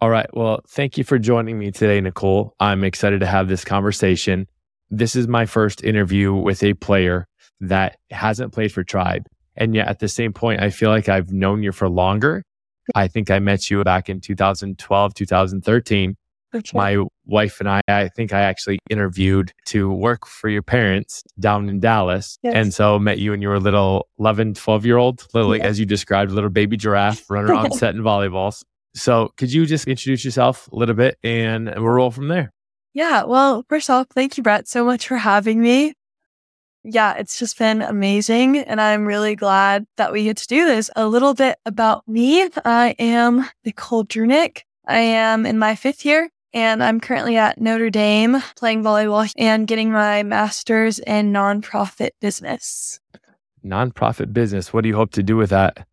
All right. Well, thank you for joining me today, Nicole. I'm excited to have this conversation. This is my first interview with a player that hasn't played for Tribe. And yet at the same point, I feel like I've known you for longer. I think I met you back in 2012, 2013. Okay. My wife and I, I think I actually interviewed to work for your parents down in Dallas. Yes. And so met you and your little 11, 12 year old, little, yes. as you described, little baby giraffe running around in volleyballs. So could you just introduce yourself a little bit and we'll roll from there? Yeah. Well, first off, thank you, Brett, so much for having me yeah, it's just been amazing. And I'm really glad that we get to do this. A little bit about me. I am Nicole Drewnick. I am in my fifth year and I'm currently at Notre Dame playing volleyball and getting my master's in nonprofit business. Nonprofit business. What do you hope to do with that?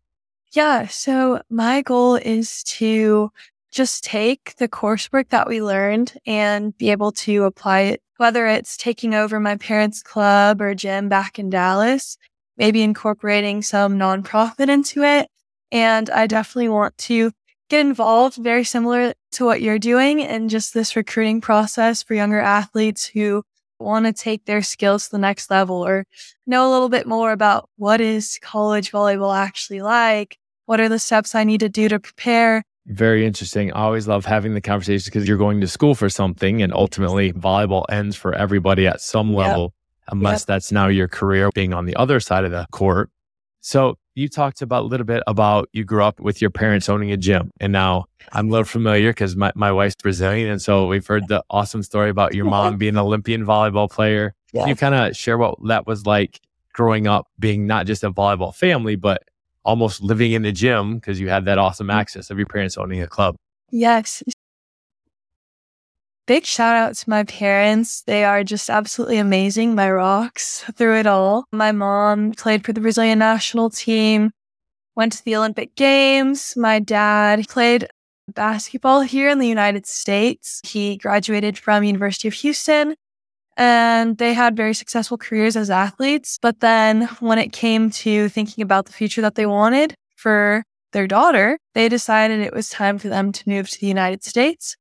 Yeah. So my goal is to just take the coursework that we learned and be able to apply it whether it's taking over my parents' club or gym back in Dallas, maybe incorporating some nonprofit into it. And I definitely want to get involved very similar to what you're doing in just this recruiting process for younger athletes who want to take their skills to the next level or know a little bit more about what is college volleyball actually like? What are the steps I need to do to prepare? Very interesting. I always love having the conversations because you're going to school for something and ultimately volleyball ends for everybody at some level, yep. unless yep. that's now your career being on the other side of the court. So you talked about a little bit about you grew up with your parents owning a gym. And now I'm a little familiar because my, my wife's Brazilian. And so we've heard the awesome story about your mom being an Olympian volleyball player. Can you kind of share what that was like growing up, being not just a volleyball family, but almost living in the gym because you had that awesome mm. access of your parents owning a club. Yes. Big shout out to my parents. They are just absolutely amazing, my rocks through it all. My mom played for the Brazilian national team, went to the Olympic Games. My dad played basketball here in the United States. He graduated from University of Houston and they had very successful careers as athletes. But then when it came to thinking about the future that they wanted for their daughter, they decided it was time for them to move to the United States.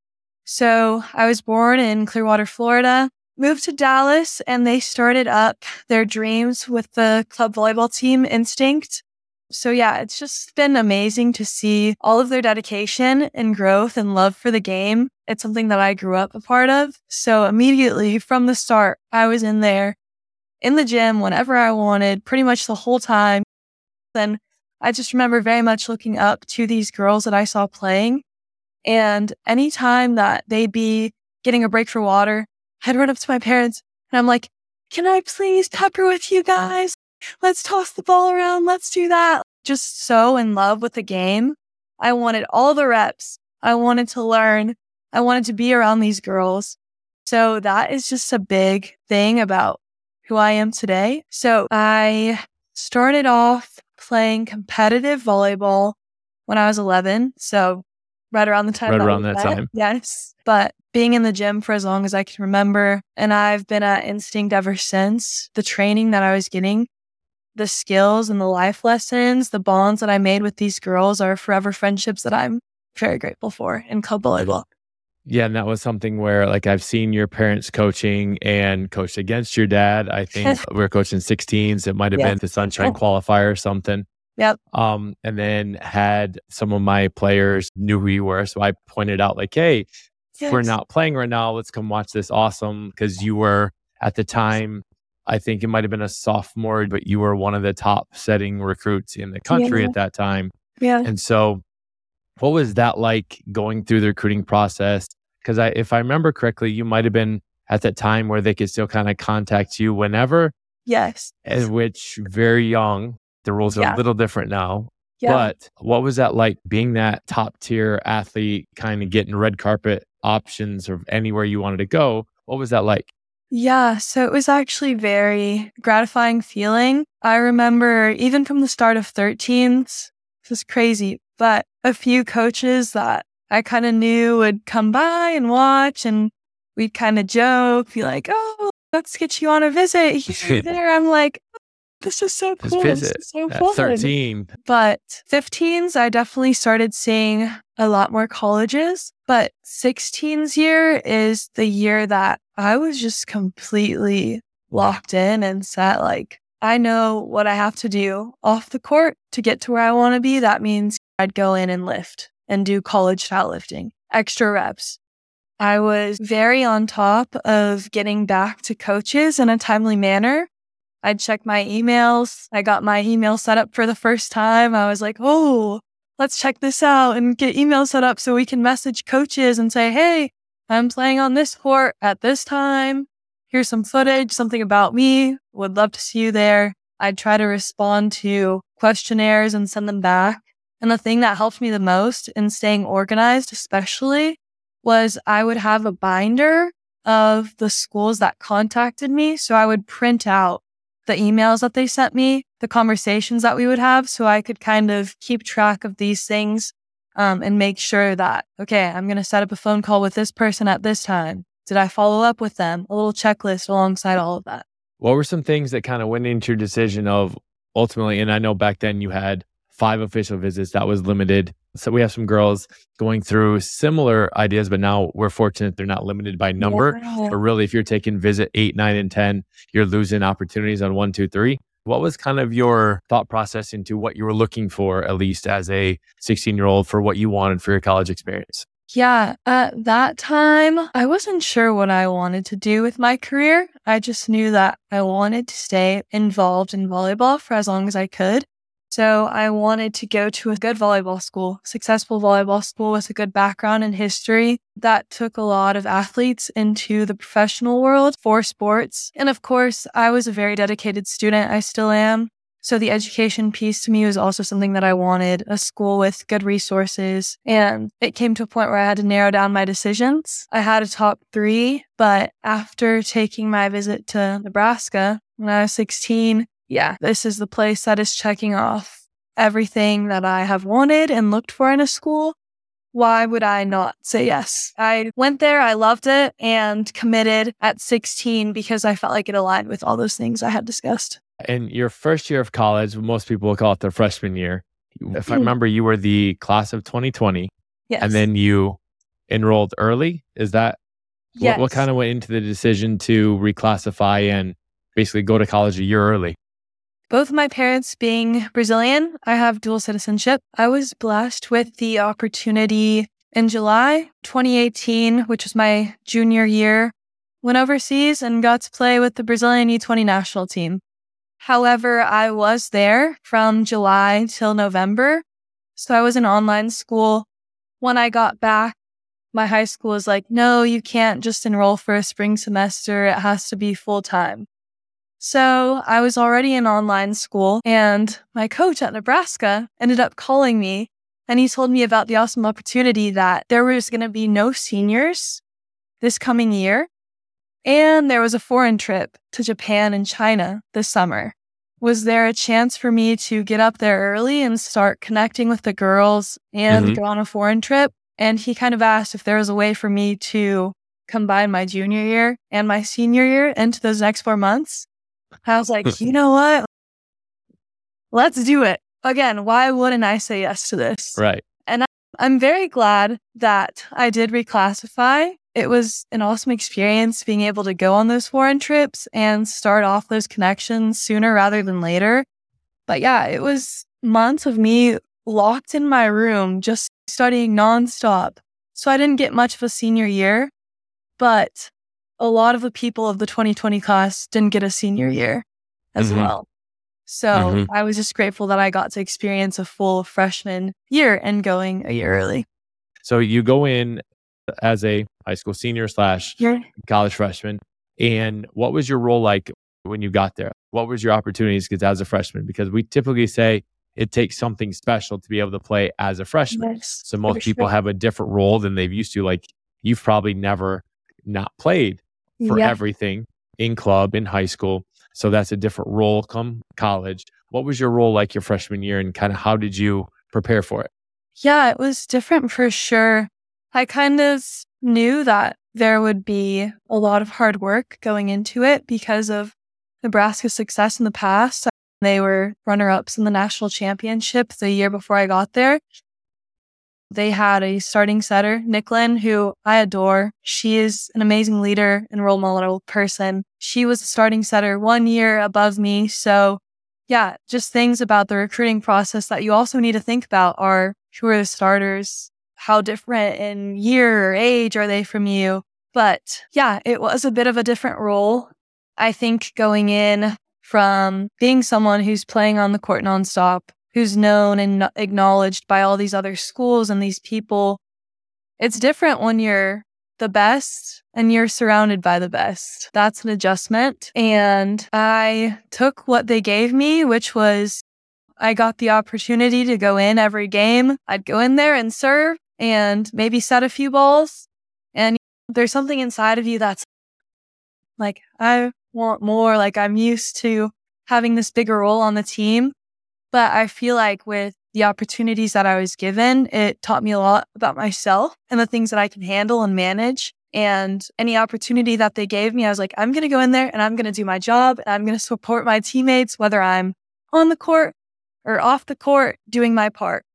So I was born in Clearwater, Florida, moved to Dallas, and they started up their dreams with the club volleyball team Instinct. So yeah, it's just been amazing to see all of their dedication and growth and love for the game. It's something that I grew up a part of. So immediately from the start, I was in there in the gym whenever I wanted, pretty much the whole time. Then I just remember very much looking up to these girls that I saw playing. And anytime that they'd be getting a break for water, I'd run up to my parents and I'm like, can I please pepper with you guys? let's toss the ball around. Let's do that. Just so in love with the game. I wanted all the reps. I wanted to learn. I wanted to be around these girls. So that is just a big thing about who I am today. So I started off playing competitive volleyball when I was 11. So right around the time. Right around that time. Yes. But being in the gym for as long as I can remember. And I've been at Instinct ever since. The training that I was getting the skills and the life lessons, the bonds that I made with these girls are forever friendships that I'm very grateful for in club volleyball. Yeah, and that was something where like I've seen your parents coaching and coached against your dad. I think we were coaching 16s. It might have been the Sunshine Qualifier or something. Yep. Um, and then had some of my players knew who you were. So I pointed out like, hey, yes. we're not playing right now. Let's come watch this awesome because you were at the time I think it might have been a sophomore, but you were one of the top setting recruits in the country yeah. at that time. Yeah. And so, what was that like going through the recruiting process? Because I, if I remember correctly, you might have been at that time where they could still kind of contact you whenever. Yes. At which very young. The rules yeah. are a little different now. Yeah. But what was that like being that top tier athlete, kind of getting red carpet options or anywhere you wanted to go? What was that like? Yeah, so it was actually very gratifying feeling. I remember even from the start of 13s, this is crazy, but a few coaches that I kind of knew would come by and watch and we'd kind of joke, be like, oh, let's get you on a visit here. there. I'm like, oh, this is so cool. This is so fun. 13. But 15s, I definitely started seeing a lot more colleges. But 16's year is the year that I was just completely locked in and set like, I know what I have to do off the court to get to where I want to be. That means I'd go in and lift and do college style lifting, extra reps. I was very on top of getting back to coaches in a timely manner. I'd check my emails. I got my email set up for the first time. I was like, oh, let's check this out and get email set up so we can message coaches and say, hey, I'm playing on this court at this time. Here's some footage, something about me. Would love to see you there. I'd try to respond to questionnaires and send them back. And the thing that helped me the most in staying organized, especially, was I would have a binder of the schools that contacted me. So I would print out the emails that they sent me, the conversations that we would have, so I could kind of keep track of these things um, and make sure that, okay, I'm going to set up a phone call with this person at this time. Did I follow up with them? A little checklist alongside all of that. What were some things that kind of went into your decision of ultimately? And I know back then you had five official visits, that was limited. So we have some girls going through similar ideas, but now we're fortunate they're not limited by number. Yeah. But really, if you're taking visit eight, nine, and 10, you're losing opportunities on one, two, three. What was kind of your thought process into what you were looking for, at least as a 16 year old, for what you wanted for your college experience? Yeah, at that time, I wasn't sure what I wanted to do with my career. I just knew that I wanted to stay involved in volleyball for as long as I could. So I wanted to go to a good volleyball school, successful volleyball school with a good background in history that took a lot of athletes into the professional world for sports. And of course, I was a very dedicated student. I still am. So the education piece to me was also something that I wanted a school with good resources. And it came to a point where I had to narrow down my decisions. I had a top three, but after taking my visit to Nebraska when I was 16, yeah, this is the place that is checking off everything that I have wanted and looked for in a school. Why would I not say yes? I went there, I loved it, and committed at 16 because I felt like it aligned with all those things I had discussed. In your first year of college, most people will call it their freshman year. If I Mhm. remember, you were the class of 2020, Yes. and then you enrolled early. Is that yes. what, what kind of went into the decision to reclassify and basically go to college a year early? Both my parents being Brazilian, I have dual citizenship. I was blessed with the opportunity in July 2018, which was my junior year, went overseas and got to play with the Brazilian U20 national team. However, I was there from July till November. So I was in online school. When I got back, my high school was like, no, you can't just enroll for a spring semester. It has to be full time. So I was already in online school and my coach at Nebraska ended up calling me and he told me about the awesome opportunity that there was going to be no seniors this coming year. And there was a foreign trip to Japan and China this summer. Was there a chance for me to get up there early and start connecting with the girls and Mhm. go on a foreign trip? And he kind of asked if there was a way for me to combine my junior year and my senior year into those next four months. I was like, you know what? Let's do it. Again, why wouldn't I say yes to this? Right. And I'm very glad that I did reclassify. It was an awesome experience being able to go on those foreign trips and start off those connections sooner rather than later. But yeah, it was months of me locked in my room, just studying nonstop. So I didn't get much of a senior year, but a lot of the people of the 2020 class didn't get a senior year as Mhm. well. So Mhm. I was just grateful that I got to experience a full freshman year and going a year early. So you go in as a high school senior slash college freshman. And what was your role like when you got there? What was your opportunities because as a freshman? Because we typically say it takes something special to be able to play as a freshman. Yes, So most people sure. have a different role than they've used to. Like you've probably never not played for Yeah. everything in club, in high school. So that's a different role come college. What was your role like your freshman year and kind of how did you prepare for it? Yeah, it was different for sure. I kind of knew that there would be a lot of hard work going into it because of Nebraska's success in the past. They were runner ups in the national championship the year before I got there. They had a starting setter, Nicklin, who I adore. She is an amazing leader and role model person. She was a starting setter one year above me. So yeah, just things about the recruiting process that you also need to think about are who are the starters? How different in year or age are they from you? But yeah, it was a bit of a different role. I think going in from being someone who's playing on the court nonstop, who's known and acknowledged by all these other schools and these people, it's different when you're the best and you're surrounded by the best. That's an adjustment. And I took what they gave me, which was I got the opportunity to go in every game. I'd go in there and serve and maybe set a few balls. And there's something inside of you that's like, I want more. Like I'm used to having this bigger role on the team. But I feel like with the opportunities that I was given, it taught me a lot about myself and the things that I can handle and manage. And any opportunity that they gave me, I was like, I'm going to go in there and I'm going to do my job and I'm going to support my teammates, whether I'm on the court or off the court doing my part.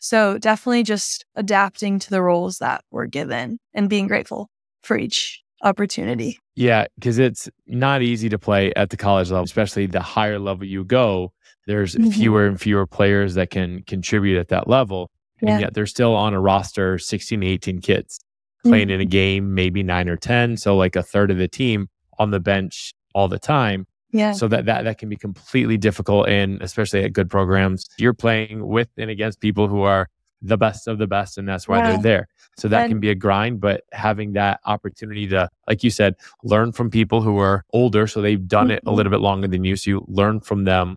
So definitely just adapting to the roles that were given and being grateful for each opportunity. Yeah, because it's not easy to play at the college level, especially the higher level you go. There's mm-hmm. fewer and fewer players that can contribute at that level. Yeah. And yet they're still on a roster, 16, 18 kids playing mm-hmm. in a game, maybe nine or 10. So like a third of the team on the bench all the time. Yeah. So that, that that can be completely difficult and especially at good programs. You're playing with and against people who are the best of the best and that's why yeah. they're there. So that and, can be a grind, but having that opportunity to like you said, learn from people who are older so they've done mm-hmm. it a mm-hmm. little bit longer than you so you learn from them.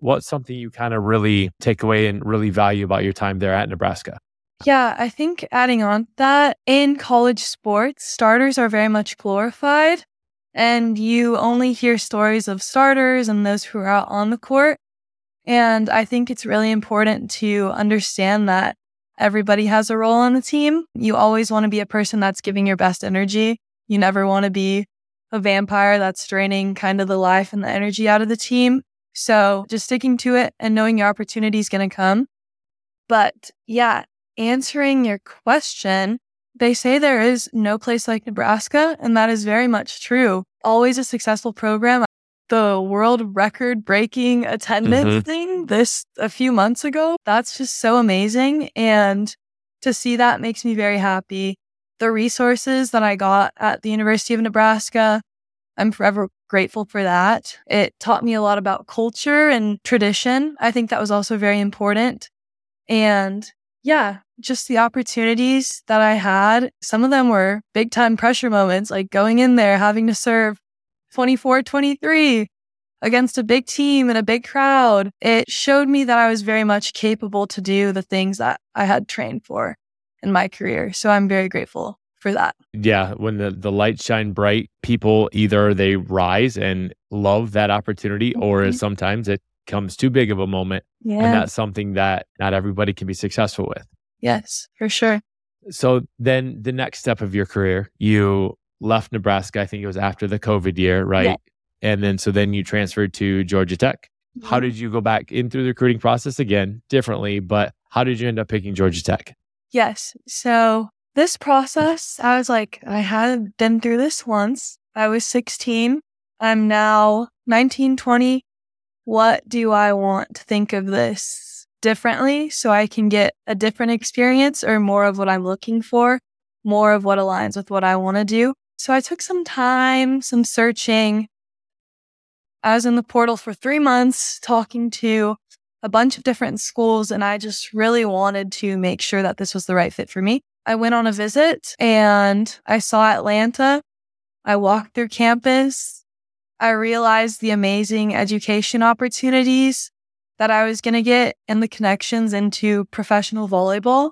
What's something you kind of really take away and really value about your time there at Nebraska? Yeah, I think adding on that in college sports, starters are very much glorified and you only hear stories of starters and those who are out on the court. And I think it's really important to understand that everybody has a role on the team. You always want to be a person that's giving your best energy. You never want to be a vampire that's draining kind of the life and the energy out of the team. So just sticking to it and knowing your opportunity is going to come. But yeah, answering your question, they say there is no place like Nebraska, and that is very much true. Always a successful program. The world record breaking attendance mm-hmm. thing this a few months ago, that's just so amazing. And to see that makes me very happy. The resources that I got at the University of Nebraska, I'm forever grateful for that. It taught me a lot about culture and tradition. I think that was also very important. And yeah, just the opportunities that I had, some of them were big time pressure moments, like going in there, having to serve 24 23 against a big team and a big crowd. It showed me that I was very much capable to do the things that I had trained for in my career. So I'm very grateful for that. Yeah, when the, the lights shine bright, people either they rise and love that opportunity mm-hmm. or sometimes it comes too big of a moment. Yeah. And that's something that not everybody can be successful with. Yes, for sure. So then the next step of your career, you left Nebraska. I think it was after the COVID year, right? Yeah. And then so then you transferred to Georgia Tech. Mm-hmm. How did you go back in through the recruiting process again, differently, but how did you end up picking Georgia Tech? Yes. So this process, I was like, I had been through this once. I was 16. I'm now 19, 20. What do I want to think of this? differently so I can get a different experience or more of what I'm looking for, more of what aligns with what I want to do. So I took some time, some searching. I was in the portal for three months talking to a bunch of different schools, and I just really wanted to make sure that this was the right fit for me. I went on a visit and I saw Atlanta. I walked through campus. I realized the amazing education opportunities that I was going to get and the connections into professional volleyball.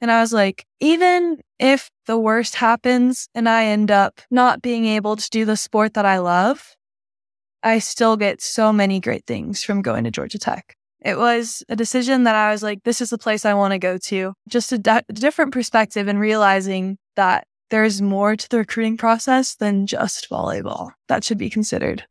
And I was like, even if the worst happens and I end up not being able to do the sport that I love, I still get so many great things from going to Georgia Tech. It was a decision that I was like, this is the place I want to go to. Just a, di- different perspective and realizing that there's more to the recruiting process than just volleyball that should be considered.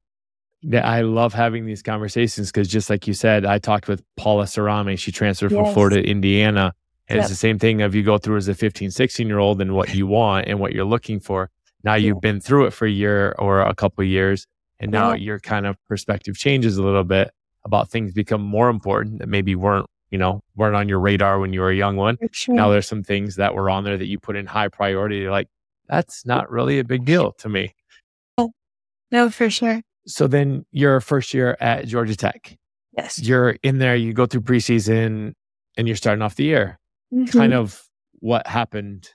Yeah, I love having these conversations because just like you said, I talked with Paula Sarame. She transferred from Florida to Indiana. And it's the same thing of you go through as a 15, 16 year old and what you want and what you're looking for. Now you've been through it for a year or a couple of years. And now Yeah. your kind of perspective changes a little bit about things become more important that maybe weren't, you know, weren't on your radar when you were a young one. Sure. Now there's some things that were on there that you put in high priority. You're like, that's not really a big deal to me. oh, no, for sure. So then your first year at Georgia Tech, Yes. you're in there, you go through preseason and you're starting off the year. Mhm. Kind of what happened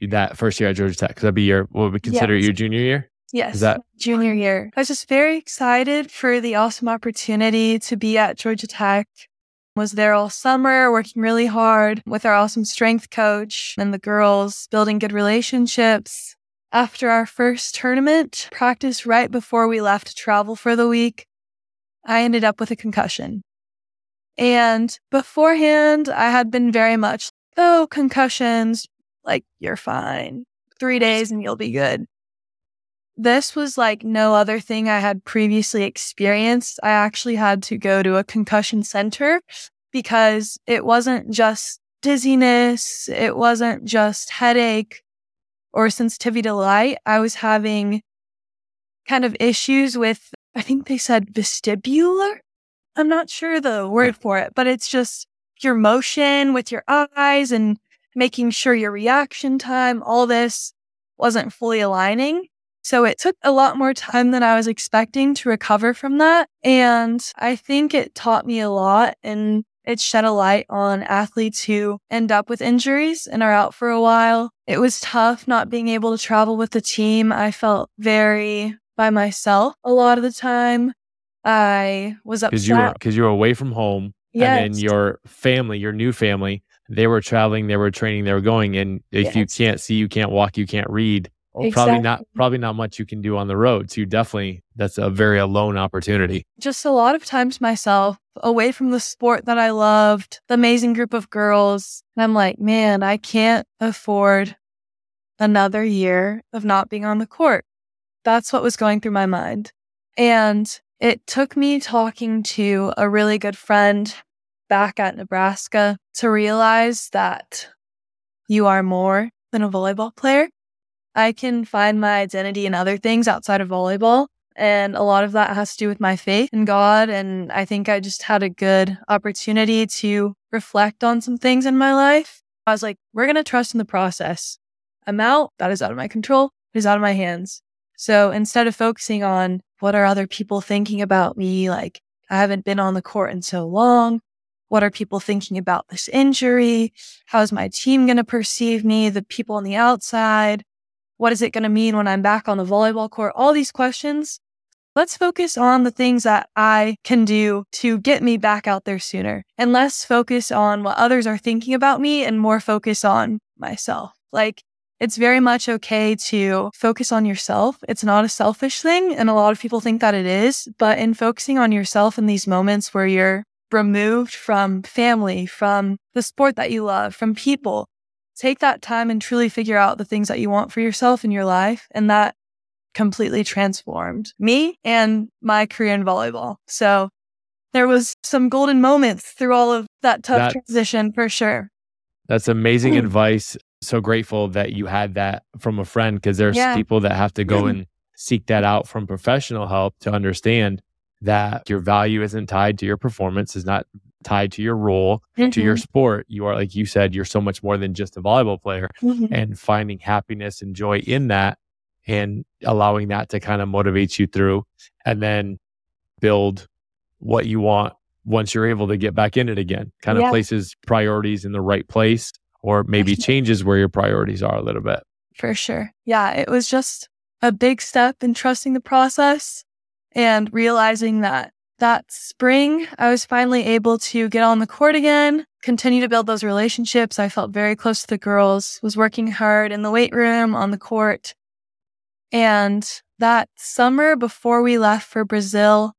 that first year at Georgia Tech? Because that'd be your, what we consider Yes. your junior year. Yes. That- junior year? I was just very excited for the awesome opportunity to be at Georgia Tech. Was there all summer, working really hard with our awesome strength coach and the girls, building good relationships. After our first tournament, practice right before we left to travel for the week, I ended up with a concussion. And beforehand, I had been very much, oh, concussions, like, you're fine. Three days and you'll be good. This was like no other thing I had previously experienced. I actually had to go to a concussion center because it wasn't just dizziness, it wasn't just headache or sensitivity to light. I was having kind of issues with, I think they said vestibular. I'm not sure the word for it, but it's just your motion with your eyes and making sure your reaction time, all this wasn't fully aligning. So it took a lot more time than I was expecting to recover from that. And I think it taught me a lot and it shed a light on athletes who end up with injuries and are out for a while. It was tough not being able to travel with the team. I felt very by myself a lot of the time. I was upset. Because you were, because you were away from home yes. and then your family, your new family, they were traveling, they were training, they were going. And if you can't see, you can't walk, you can't read, well, probably not, probably not much you can do on the road. So you definitely, that's a very alone opportunity. just a lot of times myself away from the sport that I loved, the amazing group of girls. And I'm like, man, I can't afford another year of not being on the court. That's what was going through my mind. And it took me talking to a really good friend back at Nebraska to realize that you are more than a volleyball player. I can find my identity in other things outside of volleyball. And a lot of that has to do with my faith in God. And I think I just had a good opportunity to reflect on some things in my life. I was like, we're going to trust in the process. I'm out. That is out of my control. It is out of my hands. So instead of focusing on what are other people thinking about me, like I haven't been on the court in so long. What are people thinking about this injury? How is my team going to perceive me? The people on the outside? What is it going to mean when I'm back on the volleyball court? All these questions. Let's focus on the things that I can do to get me back out there sooner and less focus on what others are thinking about me and more focus on myself. Like it's very much okay to focus on yourself. It's not a selfish thing. And a lot of people think that it is. But in focusing on yourself in these moments where you're removed from family, from the sport that you love, from people, take that time and truly figure out the things that you want for yourself in your life. And that completely transformed me and my career in volleyball. So there was some golden moments through all of that tough That's- transition for sure. That's amazing advice. So grateful that you had that from a friend because there's Yeah. people that have to go mm-hmm. and seek that out from professional help to understand that your value isn't tied to your performance, is not tied to your role, to your Mhm. sport. You are, like you said, you're so much more than just a volleyball player Mhm. and finding happiness and joy in that and allowing that to kind of motivate you through and then build what you want once you're able to get back in it again. Kind of Yeah. places priorities in the right place or maybe changes where your priorities are a little bit. For sure. Yeah, it was just a big step in trusting the process and realizing that that spring I was finally able to get on the court again, continue to build those relationships. I felt very close to the girls, was working hard in the weight room, on the court. And that summer before we left for Brazil,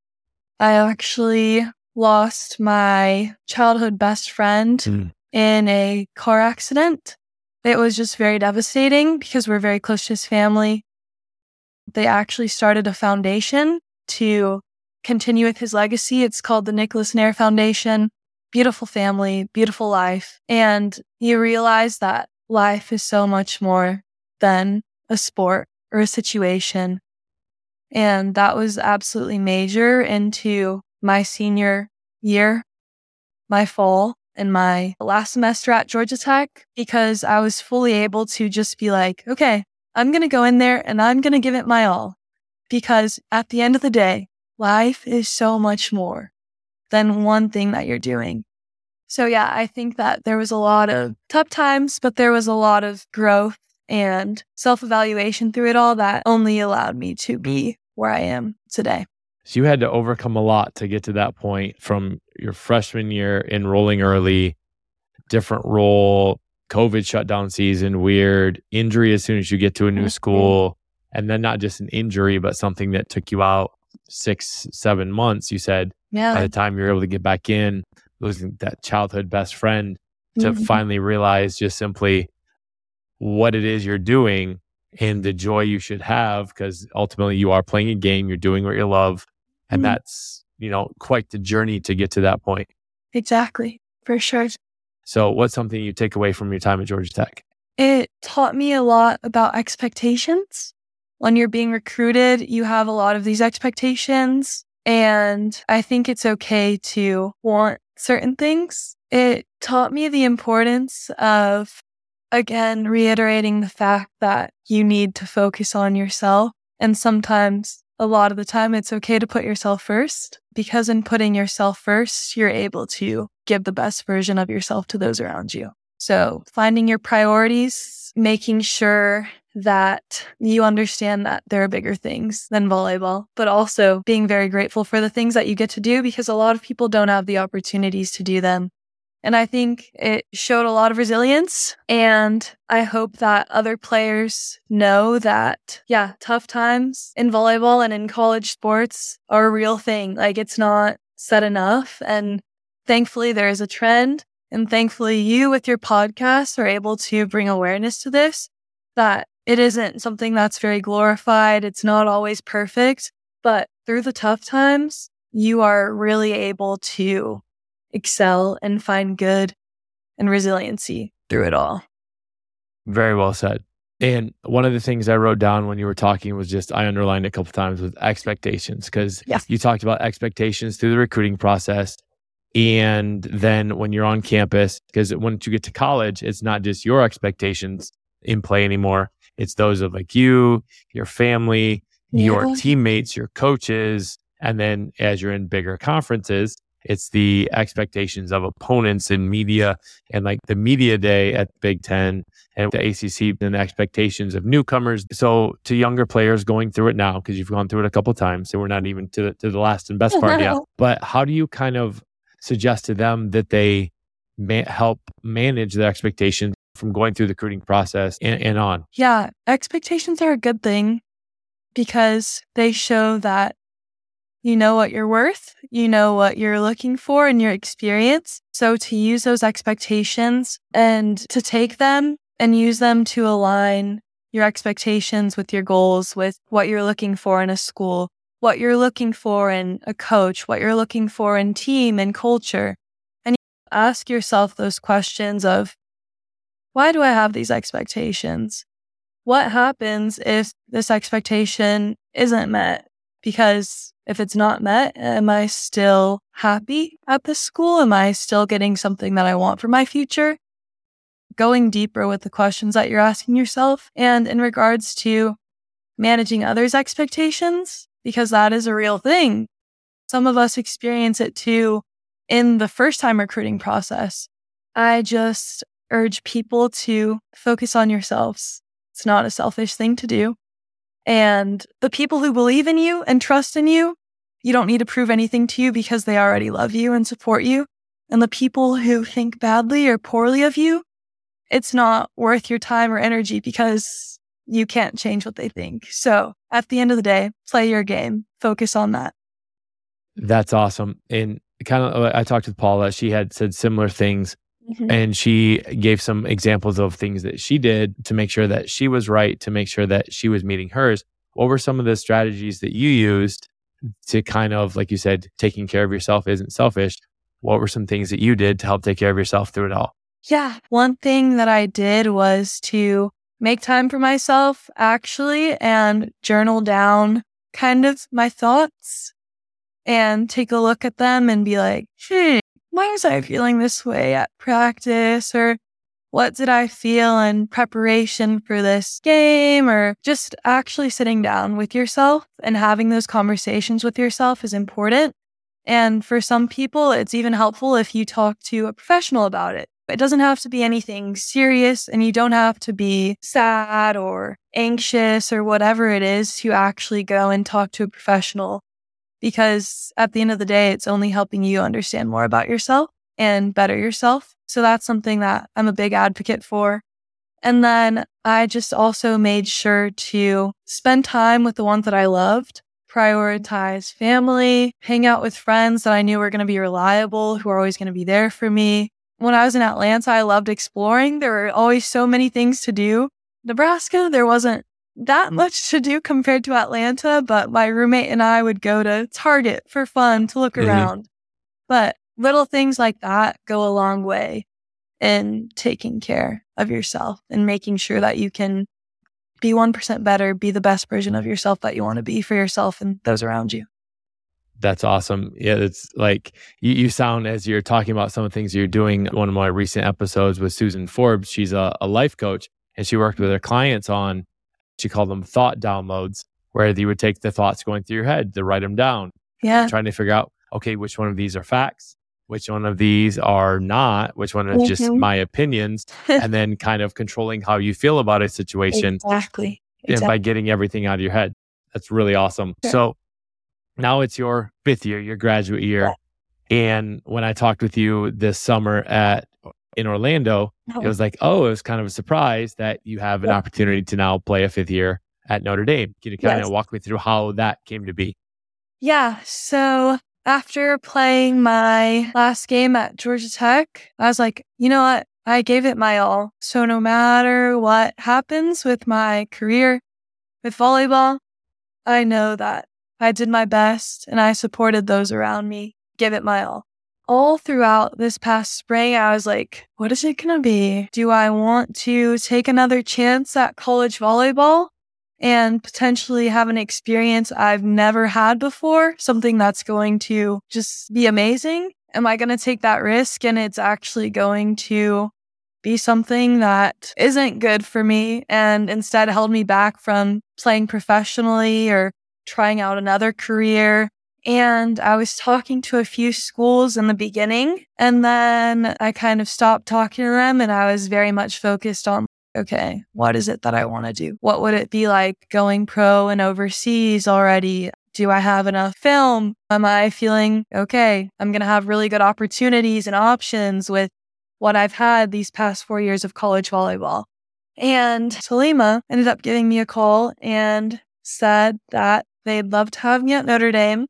I actually lost my childhood best friend Mm. in a car accident. It was just very devastating because we're very close to his family. They actually started a foundation to continue with his legacy. It's called the Nicholas Nair Foundation. Beautiful family, beautiful life. And you realize that life is so much more than a sport or a situation. And that was absolutely major into my senior year, my fall, and my last semester at Georgia Tech because I was fully able to just be like, okay, I'm going to go in there and I'm going to give it my all. Because at the end of the day, life is so much more than one thing that you're doing. So yeah, I think that there was a lot of tough times, but there was a lot of growth and self evaluation through it all that only allowed me to be where I am today. So you had to overcome a lot to get to that point from your freshman year enrolling early, different role, COVID shutdown season, weird injury as soon as you get to a new mm-hmm. school. And then not just an injury, but something that took you out six, seven months. You said yeah. by the time you're able to get back in, losing that childhood best friend to mm-hmm. finally realize just simply what it is you're doing and the joy you should have because ultimately you are playing a game, you're doing what you love. And mm-hmm. that's, you know, quite the journey to get to that point. Exactly, for sure. So, what's something you take away from your time at Georgia Tech? It taught me a lot about expectations. When you're being recruited, you have a lot of these expectations. And I think it's okay to want certain things. It taught me the importance of, again, reiterating the fact that you need to focus on yourself. And sometimes, a lot of the time, it's okay to put yourself first because in putting yourself first, you're able to give the best version of yourself to those around you. So finding your priorities, making sure that you understand that there are bigger things than volleyball, but also being very grateful for the things that you get to do because a lot of people don't have the opportunities to do them. And I think it showed a lot of resilience. And I hope that other players know that, yeah, tough times in volleyball and in college sports are a real thing. Like it's not said enough. And thankfully, there is a trend. And thankfully, you with your podcast are able to bring awareness to this that it isn't something that's very glorified. It's not always perfect, but through the tough times, you are really able to excel and find good and resiliency through it all. Very well said. And one of the things I wrote down when you were talking was just I underlined a couple times with expectations because yeah. you talked about expectations through the recruiting process. And then when you're on campus, because once you get to college, it's not just your expectations in play anymore. It's those of like you, your family, yeah. your teammates, your coaches. And then as you're in bigger conferences, it's the expectations of opponents in media and like the media day at Big Ten and the ACC and the expectations of newcomers. So to younger players going through it now, because you've gone through it a couple times, so we're not even to the, to the last and best part yet. But how do you kind of suggest to them that they ma- help manage their expectations from going through the recruiting process and, and on? Yeah, expectations are a good thing because they show that you know what you're worth, you know what you're looking for in your experience. So to use those expectations and to take them and use them to align your expectations with your goals, with what you're looking for in a school, what you're looking for in a coach, what you're looking for in team and culture. And ask yourself those questions of why do I have these expectations? What happens if this expectation isn't met? Because if it's not met, am I still happy at this school? Am I still getting something that I want for my future? Going deeper with the questions that you're asking yourself. And in regards to managing others' expectations, because that is a real thing. Some of us experience it too in the first time recruiting process. I just urge people to focus on yourselves. It's not a selfish thing to do. And the people who believe in you and trust in you, you don't need to prove anything to you because they already love you and support you. And the people who think badly or poorly of you, it's not worth your time or energy because you can't change what they think. So at the end of the day, play your game, focus on that. That's awesome. And kind of, uh, I talked with Paula. She had said similar things Mm-hmm. And she gave some examples of things that she did to make sure that she was right, to make sure that she was meeting hers. What were some of the strategies that you used to kind of, like you said, taking care of yourself isn't selfish. What were some things that you did to help take care of yourself through it all? Yeah. One thing that I did was to make time for myself actually and journal down kind of my thoughts and take a look at them and be like, hmm, why was I feeling this way at practice? Or what did I feel in preparation for this game? Or just actually sitting down with yourself and having those conversations with yourself is important. And for some people, it's even helpful if you talk to a professional about it. It doesn't have to be anything serious and you don't have to be sad or anxious or whatever it is to actually go and talk to a professional because at the end of the day, it's only helping you understand more about yourself and better yourself. So that's something that I'm a big advocate for. And then I just also made sure to spend time with the ones that I loved, prioritize family, hang out with friends that I knew were going to be reliable, who are always going to be there for me. When I was in Atlanta, I loved exploring. There were always so many things to do. Nebraska, there wasn't that much to do compared to Atlanta, but my roommate and I would go to Target for fun to look mm-hmm. around. But little things like that go a long way in taking care of yourself and making sure that you can be 1% better, be the best version of yourself that you want to be for yourself and those around you. That's awesome. Yeah, it's like you, you sound as you're talking about some of the things you're doing. One of my recent episodes with Susan Forbes, she's a, a life coach and she worked with her clients on, she called them thought downloads, where you would take the thoughts going through your head to write them down. Yeah. Trying to figure out, okay, which one of these are facts? which one of these are not, which one is mm-hmm. just my opinions, and then kind of controlling how you feel about a situation. Exactly. And by getting everything out of your head. That's really awesome. Sure. So now it's your fifth year, your graduate year. Yeah. And when I talked with you this summer at in Orlando, oh. it was like, oh, it was kind of a surprise that you have an yeah. opportunity to now play a fifth year at Notre Dame. Can you kind yes. of walk me through how that came to be? Yeah. So after playing my last game at Georgia Tech, I was like, you know what? I gave it my all. So no matter what happens with my career with volleyball, I know that I did my best and I supported those around me, give it my all. All throughout this past spring, I was like, what is it going to be? Do I want to take another chance at college volleyball? and potentially have an experience I've never had before, something that's going to just be amazing? Am I going to take that risk and it's actually going to be something that isn't good for me and instead held me back from playing professionally or trying out another career? And I was talking to a few schools in the beginning, and then I kind of stopped talking to them, and I was very much focused on okay, what is it that I want to do? What would it be like going pro and overseas already? Do I have enough film? Am I feeling okay? I'm going to have really good opportunities and options with what I've had these past four years of college volleyball. And Salima ended up giving me a call and said that they'd love to have me at Notre Dame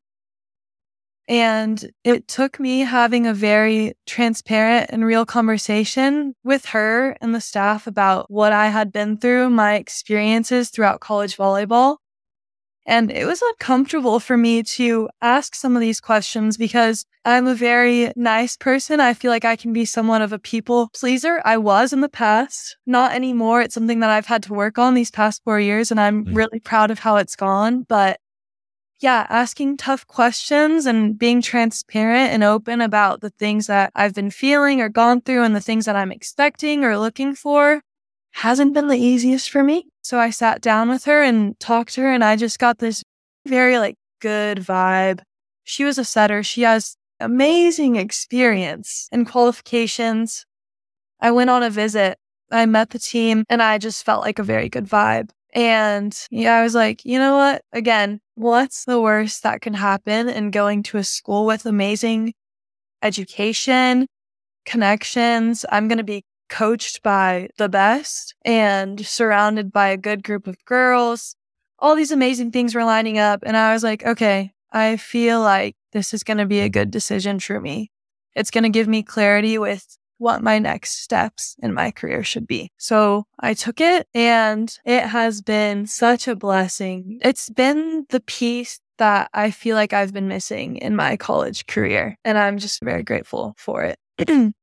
and it took me having a very transparent and real conversation with her and the staff about what I had been through, my experiences throughout college volleyball. And it was uncomfortable for me to ask some of these questions because I'm a very nice person. I feel like I can be somewhat of a people pleaser. I was in the past, not anymore. It's something that I've had to work on these past four years, and I'm mm. really proud of how it's gone. But yeah, asking tough questions and being transparent and open about the things that I've been feeling or gone through and the things that I'm expecting or looking for hasn't been the easiest for me. So I sat down with her and talked to her and I just got this very like good vibe. She was a setter. She has amazing experience and qualifications. I went on a visit. I met the team and I just felt like a very good vibe. And yeah, I was like, you know what? Again, what's the worst that can happen in going to a school with amazing education, connections? I'm going to be coached by the best and surrounded by a good group of girls. All these amazing things were lining up. And I was like, okay, I feel like this is going to be a good decision for me. It's going to give me clarity with what my next steps in my career should be. So I took it and it has been such a blessing. It's been the piece that I feel like I've been missing in my college career. And I'm just very grateful for it.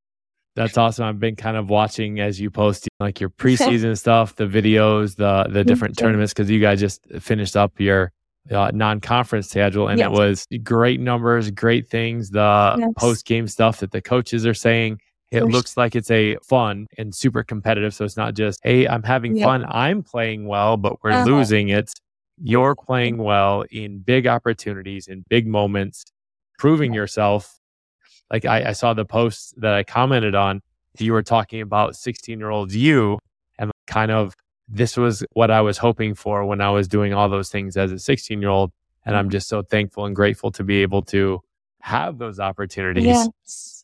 That's awesome. I've been kind of watching as you post like your preseason stuff, the videos, the the different tournaments because you guys just finished up your uh, non-conference schedule and yes. it was great numbers, great things. The yes. post-game stuff that the coaches are saying, it looks like it's a fun and super competitive. So it's not just, hey, I'm having yep. fun, I'm playing well, but we're uh-huh. losing. It's you're playing well in big opportunities, in big moments, proving yourself. Like I, I saw the post that I commented on. You were talking about 16 year old you and kind of this was what I was hoping for when I was doing all those things as a 16 year old. And I'm just so thankful and grateful to be able to have those opportunities. Yes.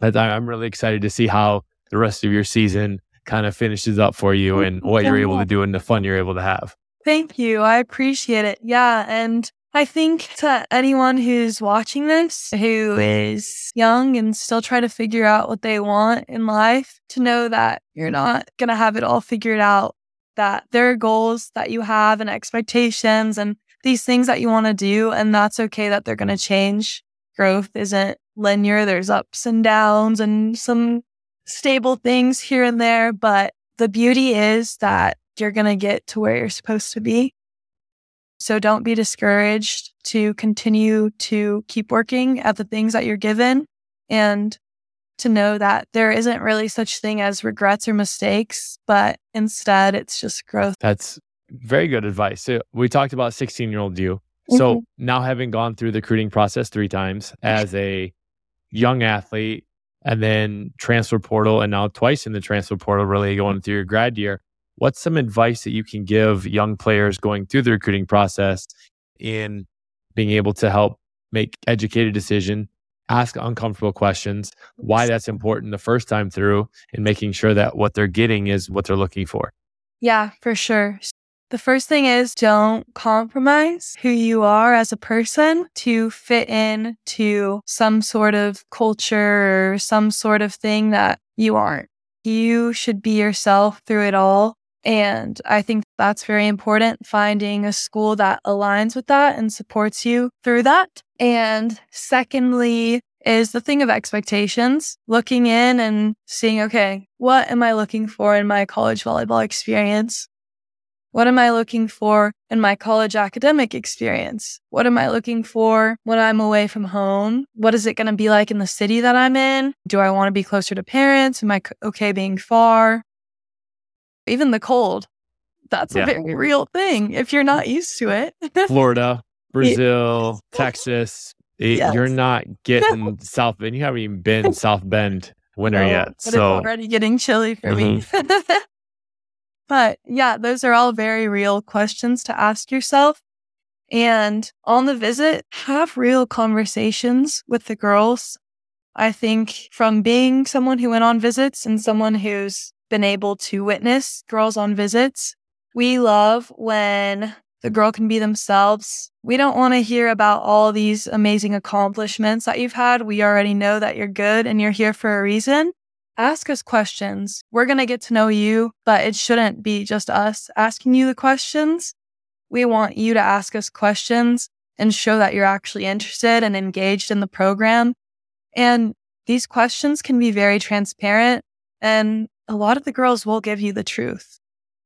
But I'm really excited to see how the rest of your season kind of finishes up for you and what you're able to do and the fun you're able to have. Thank you. I appreciate it. Yeah. And I think to anyone who's watching this, who is young and still trying to figure out what they want in life, to know that you're not going to have it all figured out, that there are goals that you have and expectations and these things that you want to do. And that's okay that they're going to change. Growth isn't linear, there's ups and downs and some stable things here and there. But the beauty is that you're going to get to where you're supposed to be. So don't be discouraged to continue to keep working at the things that you're given and to know that there isn't really such thing as regrets or mistakes, but instead it's just growth. That's very good advice. So we talked about 16 year old you. So mm-hmm. now having gone through the recruiting process three times as a young athlete and then transfer portal and now twice in the transfer portal, really going through your grad year, what's some advice that you can give young players going through the recruiting process in being able to help make educated decision ask uncomfortable questions why that's important the first time through and making sure that what they're getting is what they're looking for? Yeah for sure the first thing is don't compromise who you are as a person to fit in to some sort of culture or some sort of thing that you aren't. You should be yourself through it all. And I think that's very important, finding a school that aligns with that and supports you through that. And secondly, is the thing of expectations, looking in and seeing, okay, what am I looking for in my college volleyball experience? What am I looking for in my college academic experience? What am I looking for when I'm away from home? What is it going to be like in the city that I'm in? Do I want to be closer to parents? Am I okay being far? even the cold. That's yeah. a very real thing if you're not used to it. Florida, Brazil, Texas. It, yes. You're not getting South Bend. You haven't even been South Bend winter no, yet. But so it's already getting chilly for mm-hmm. me. but yeah, those are all very real questions to ask yourself. And on the visit, have real conversations with the girls. I think from being someone who went on visits and someone who's been able to witness girls on visits. We love when the girl can be themselves. We don't want to hear about all these amazing accomplishments that you've had. We already know that you're good and you're here for a reason. Ask us questions. We're going to get to know you, but it shouldn't be just us asking you the questions. We want you to ask us questions and show that you're actually interested and engaged in the program. And these questions can be very transparent and a lot of the girls will give you the truth.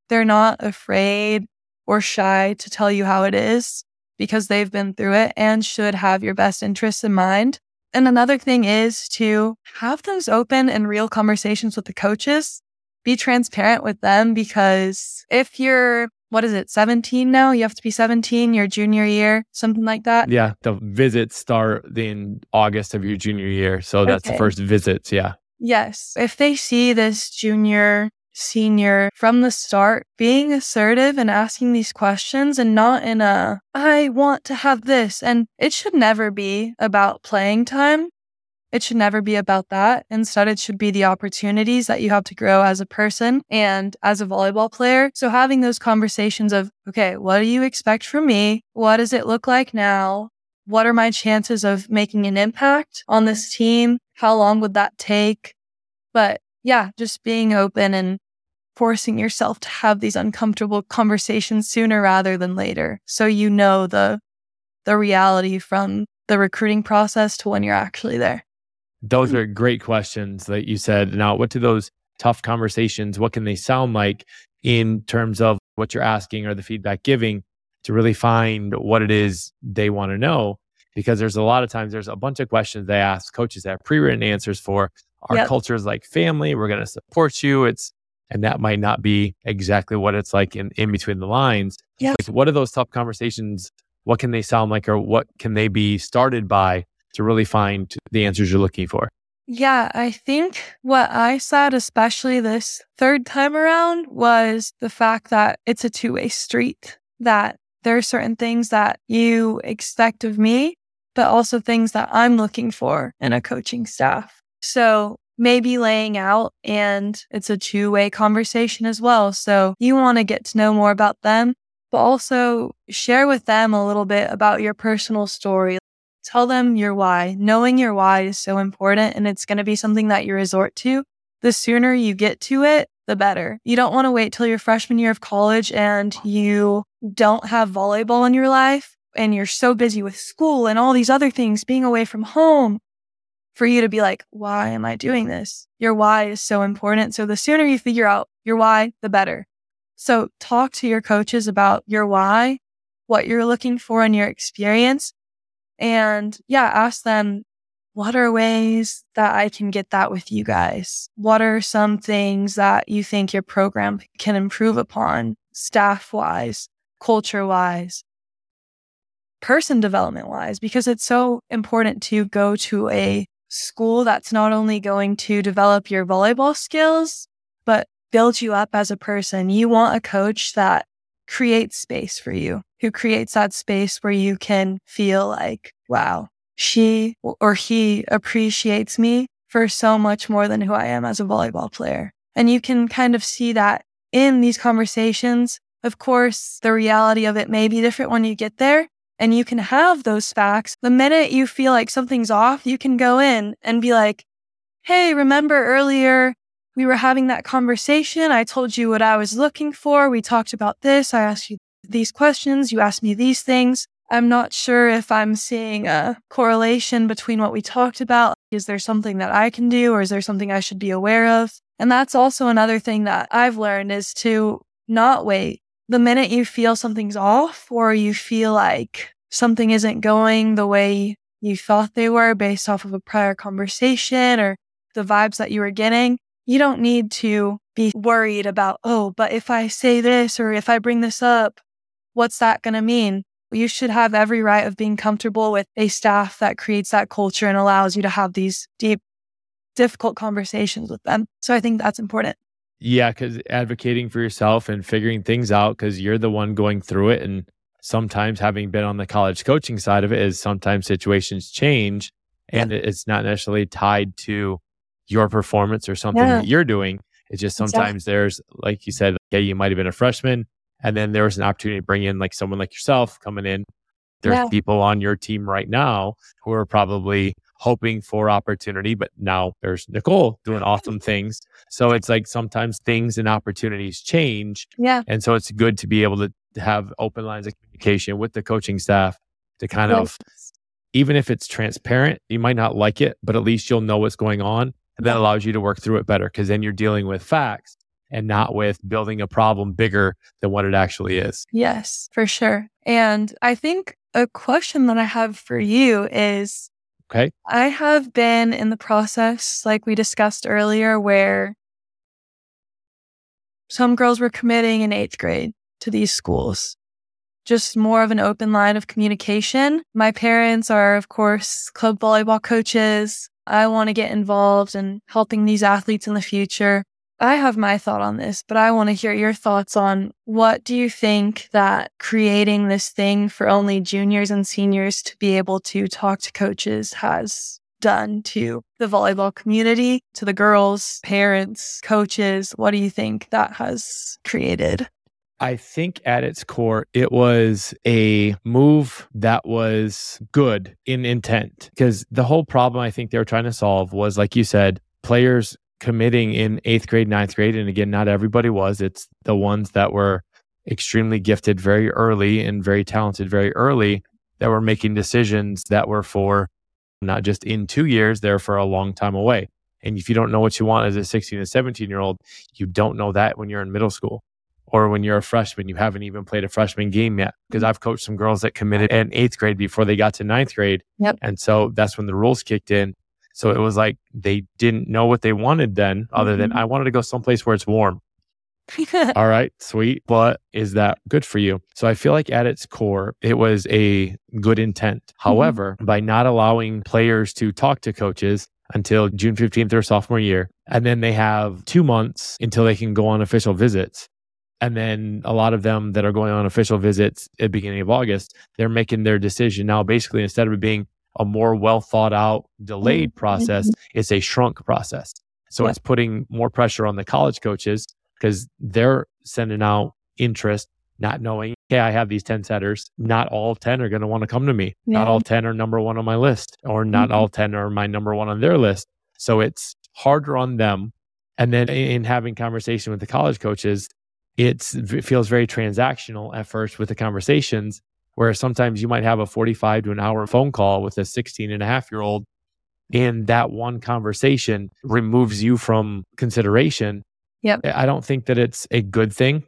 They're not afraid or shy to tell you how it is because they've been through it and should have your best interests in mind. And another thing is to have those open and real conversations with the coaches. Be transparent with them because if you're, what is it, 17 now? You have to be 17 your junior year, something like that. Yeah. The visits start in August of your junior year. So that's okay. the first visits. Yeah. Yes. If they see this junior, senior from the start being assertive and asking these questions and not in a, I want to have this. And it should never be about playing time. It should never be about that. Instead, it should be the opportunities that you have to grow as a person and as a volleyball player. So having those conversations of, okay, what do you expect from me? What does it look like now? What are my chances of making an impact on this team? How long would that take? But yeah, just being open and forcing yourself to have these uncomfortable conversations sooner rather than later. So you know the the reality from the recruiting process to when you're actually there? Those are great questions that you said. Now, what do those tough conversations, what can they sound like in terms of what you're asking or the feedback giving to really find what it is they want to know? Because there's a lot of times there's a bunch of questions they ask coaches that have pre-written answers for. Our yep. culture is like family. We're going to support you. It's and that might not be exactly what it's like in, in between the lines. Yeah. Like, what are those tough conversations? What can they sound like, or what can they be started by to really find the answers you're looking for? Yeah, I think what I said, especially this third time around, was the fact that it's a two way street, that there are certain things that you expect of me, but also things that I'm looking for in a coaching staff. So maybe laying out and it's a two way conversation as well. So you want to get to know more about them, but also share with them a little bit about your personal story. Tell them your why. Knowing your why is so important and it's going to be something that you resort to. The sooner you get to it, the better. You don't want to wait till your freshman year of college and you don't have volleyball in your life and you're so busy with school and all these other things, being away from home for you to be like, why am I doing this? Your why is so important. So the sooner you figure out your why, the better. So talk to your coaches about your why, what you're looking for in your experience. And yeah, ask them, what are ways that I can get that with you guys? What are some things that you think your program can improve upon staff wise, culture wise, person development wise? Because it's so important to go to a school that's not only going to develop your volleyball skills, but build you up as a person. You want a coach that creates space for you, who creates that space where you can feel like, wow, she or he appreciates me for so much more than who I am as a volleyball player. And you can kind of see that in these conversations. Of course, the reality of it may be different when you get there, and you can have those facts. The minute you feel like something's off, you can go in and be like, Hey, remember earlier we were having that conversation. I told you what I was looking for. We talked about this. I asked you these questions. You asked me these things. I'm not sure if I'm seeing a correlation between what we talked about. Is there something that I can do or is there something I should be aware of? And that's also another thing that I've learned is to not wait the minute you feel something's off or you feel like something isn't going the way you thought they were based off of a prior conversation or the vibes that you were getting, you don't need to be worried about, oh, but if I say this or if I bring this up, what's that going to mean? You should have every right of being comfortable with a staff that creates that culture and allows you to have these deep, difficult conversations with them. So I think that's important. Yeah, because advocating for yourself and figuring things out because you're the one going through it. And sometimes having been on the college coaching side of it is sometimes situations change and yeah. it's not necessarily tied to your performance or something yeah. that you're doing. It's just sometimes exactly. there's, like you said, yeah, you might have been a freshman and then there was an opportunity to bring in like someone like yourself coming in. There's yeah. people on your team right now who are probably hoping for opportunity, but now there's Nicole doing awesome things. So it's like sometimes things and opportunities change. Yeah. And so it's good to be able to have open lines of communication with the coaching staff to kind of, even if it's transparent, you might not like it, but at least you'll know what's going on. And that allows you to work through it better because then you're dealing with facts and not with building a problem bigger than what it actually is. Yes, for sure. And I think a question that I have for you is Okay. I have been in the process, like we discussed earlier, where some girls were committing in eighth grade to these schools. Just more of an open line of communication. My parents are, of course, club volleyball coaches. I want to get involved in helping these athletes in the future. I have my thought on this, but I want to hear your thoughts on what do you think that creating this thing for only juniors and seniors to be able to talk to coaches has done to the volleyball community, to the girls, parents, coaches? What do you think that has created? I think at its core, it was a move that was good in intent because the whole problem I think they were trying to solve was, like you said, players committing in eighth grade, ninth grade. And again, not everybody was. It's the ones that were extremely gifted very early and very talented very early. that were making decisions that were for not just in two years, they're for a long time away. And if you don't know what you want as a 16 and 17 year old, you don't know that when you're in middle school or when you're a freshman, you haven't even played a freshman game yet. Because I've coached some girls that committed in eighth grade before they got to ninth grade. Yep. And so that's when the rules kicked in. So it was like they didn't know what they wanted then, other than Mhm. I wanted to go someplace where it's warm. All right, sweet. But is that good for you? So I feel like at its core, it was a good intent. However, by not allowing players to talk to coaches until June 15th their sophomore year, and then they have two months until they can go on official visits. And then a lot of them that are going on official visits at the beginning of August, they're making their decision now. Basically, instead of it being a more well thought out, delayed process, it's a shrunk process. So Yeah. it's putting more pressure on the college coaches because they're sending out interest, not knowing, okay, I have these 10 setters. Not all 10 are going to want to come to me. Not all 10 are number one on my list, or not Mhm. all 10 are my number one on their list. So it's harder on them. And then in having conversation with the college coaches, it's, it feels very transactional at first with the conversations, where sometimes you might have a 45 to an hour phone call with a 16 and a half year old. And that one conversation removes you from consideration. Yep. I don't think that it's a good thing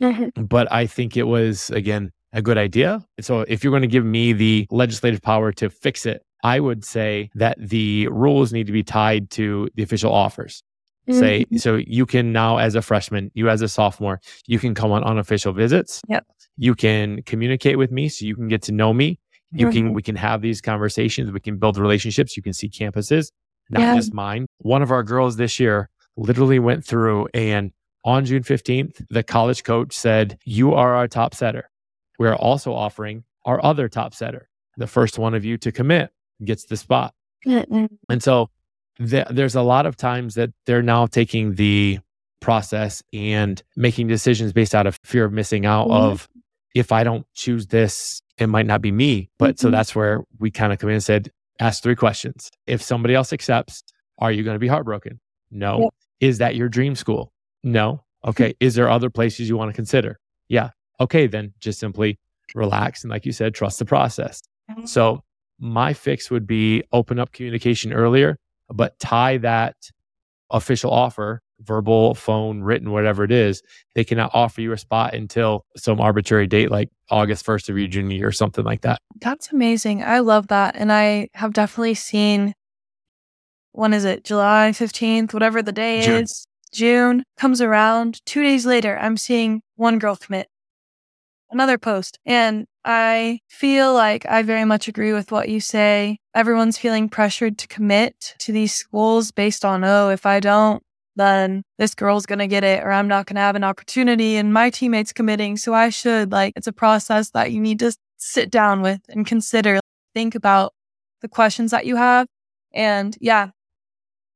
Mhm. but I think it was, again, a good idea. So if you're going to give me the legislative power to fix it, I would say that the rules need to be tied to the official offers. Say, Mhm. so you can now, as a freshman, you as a sophomore, you can come on unofficial visits. Yep. You can communicate with me so you can get to know me. You can, Mhm. we can have these conversations. We can build relationships. You can see campuses, not Yeah. just mine. One of our girls this year literally went through and on June 15th, the college coach said, You are our top setter. We are also offering our other top setter. The first one of you to commit gets the spot. Mhm. And so th- there's a lot of times that they're now taking the process and making decisions based out of fear of missing out Mhm. of if I don't choose this, it might not be me. But so Mhm. that's where we kind of come in and said, ask three questions. If somebody else accepts, are you going to be heartbroken? No. Yep. Is that your dream school? No. Okay. Is there other places you want to consider? Yeah. Okay. Then just simply relax. And like you said, trust the process. Mhm. So my fix would be open up communication earlier, but tie that official offer, verbal, phone, written, whatever it is. They cannot offer you a spot until some arbitrary date like August 1st of your junior year or something like that. That's amazing. I love that. And I have definitely seen, when is it? July 15th, whatever the day June. is. June comes around. Two days later, I'm seeing one girl commit, another post. And I feel like I very much agree with what you say. Everyone's feeling pressured to commit to these schools based on, oh, if I don't, then this girl's going to get it or I'm not going to have an opportunity and my teammate's committing. So I should like, it's a process that you need to sit down with and consider, think about the questions that you have. And yeah,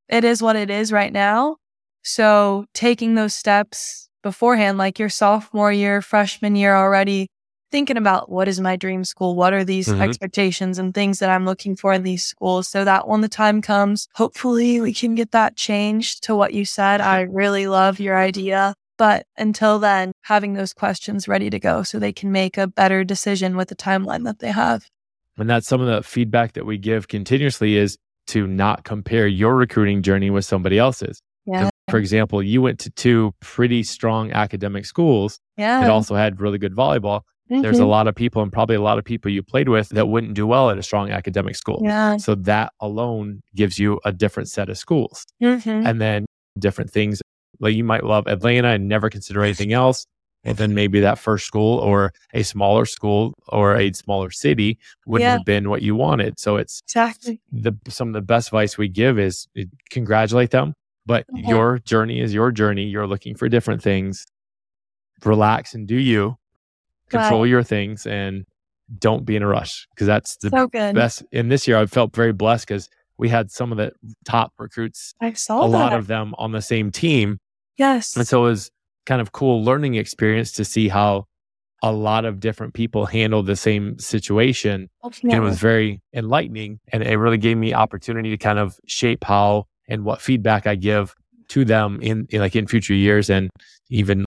it is what it is right now. So taking those steps beforehand, like your sophomore year, freshman year already, thinking about what is my dream school? What are these Mhm. expectations and things that I'm looking for in these schools? So that when the time comes, hopefully we can get that changed to what you said. I really love your idea. But until then, having those questions ready to go so they can make a better decision with the timeline that they have. And that's some of the feedback that we give continuously is to not compare your recruiting journey with somebody else's. Yeah. For example, you went to two pretty strong academic schools Yeah. that also had really good volleyball. There's a Mhm. lot of people and probably a lot of people you played with that wouldn't do well at a strong academic school. Yeah. So that alone gives you a different set of schools. Mhm. And then different things like you might love Atlanta and never consider anything else. And then maybe that first school or a smaller school or a smaller city wouldn't Yeah. have been what you wanted. So it's Exactly. the some of the best advice we give is uh, congratulate them, but Mhm. your journey is your journey. You're looking for different things. Relax and do you. Control your things and don't be in a rush because that's the so best. In this year, I felt very blessed because we had some of the top recruits, I saw a that. lot of them on the same team. yes. And so it was kind of cool learning experience to see how a lot of different people handle the same situation and it was very enlightening and it really gave me opportunity to kind of shape how and what feedback I give to them in, in like in future years and even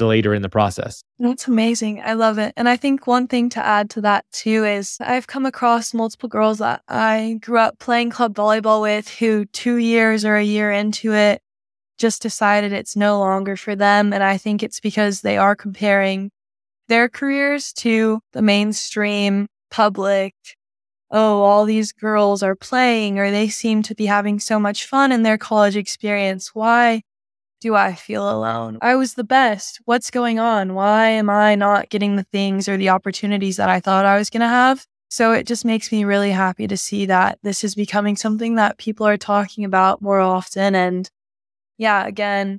later in the process. That's amazing. I love it. And I think one thing to add to that too is I've come across multiple girls that I grew up playing club volleyball with who two years or a year into it just decided it's no longer for them. And I think it's because they are comparing their careers to the mainstream public. Oh, all these girls are playing or they seem to be having so much fun in their college experience. Why do I feel alone? I was the best. What's going on? Why am I not getting the things or the opportunities that I thought I was going to have? So it just makes me really happy to see that this is becoming something that people are talking about more often. And yeah, again,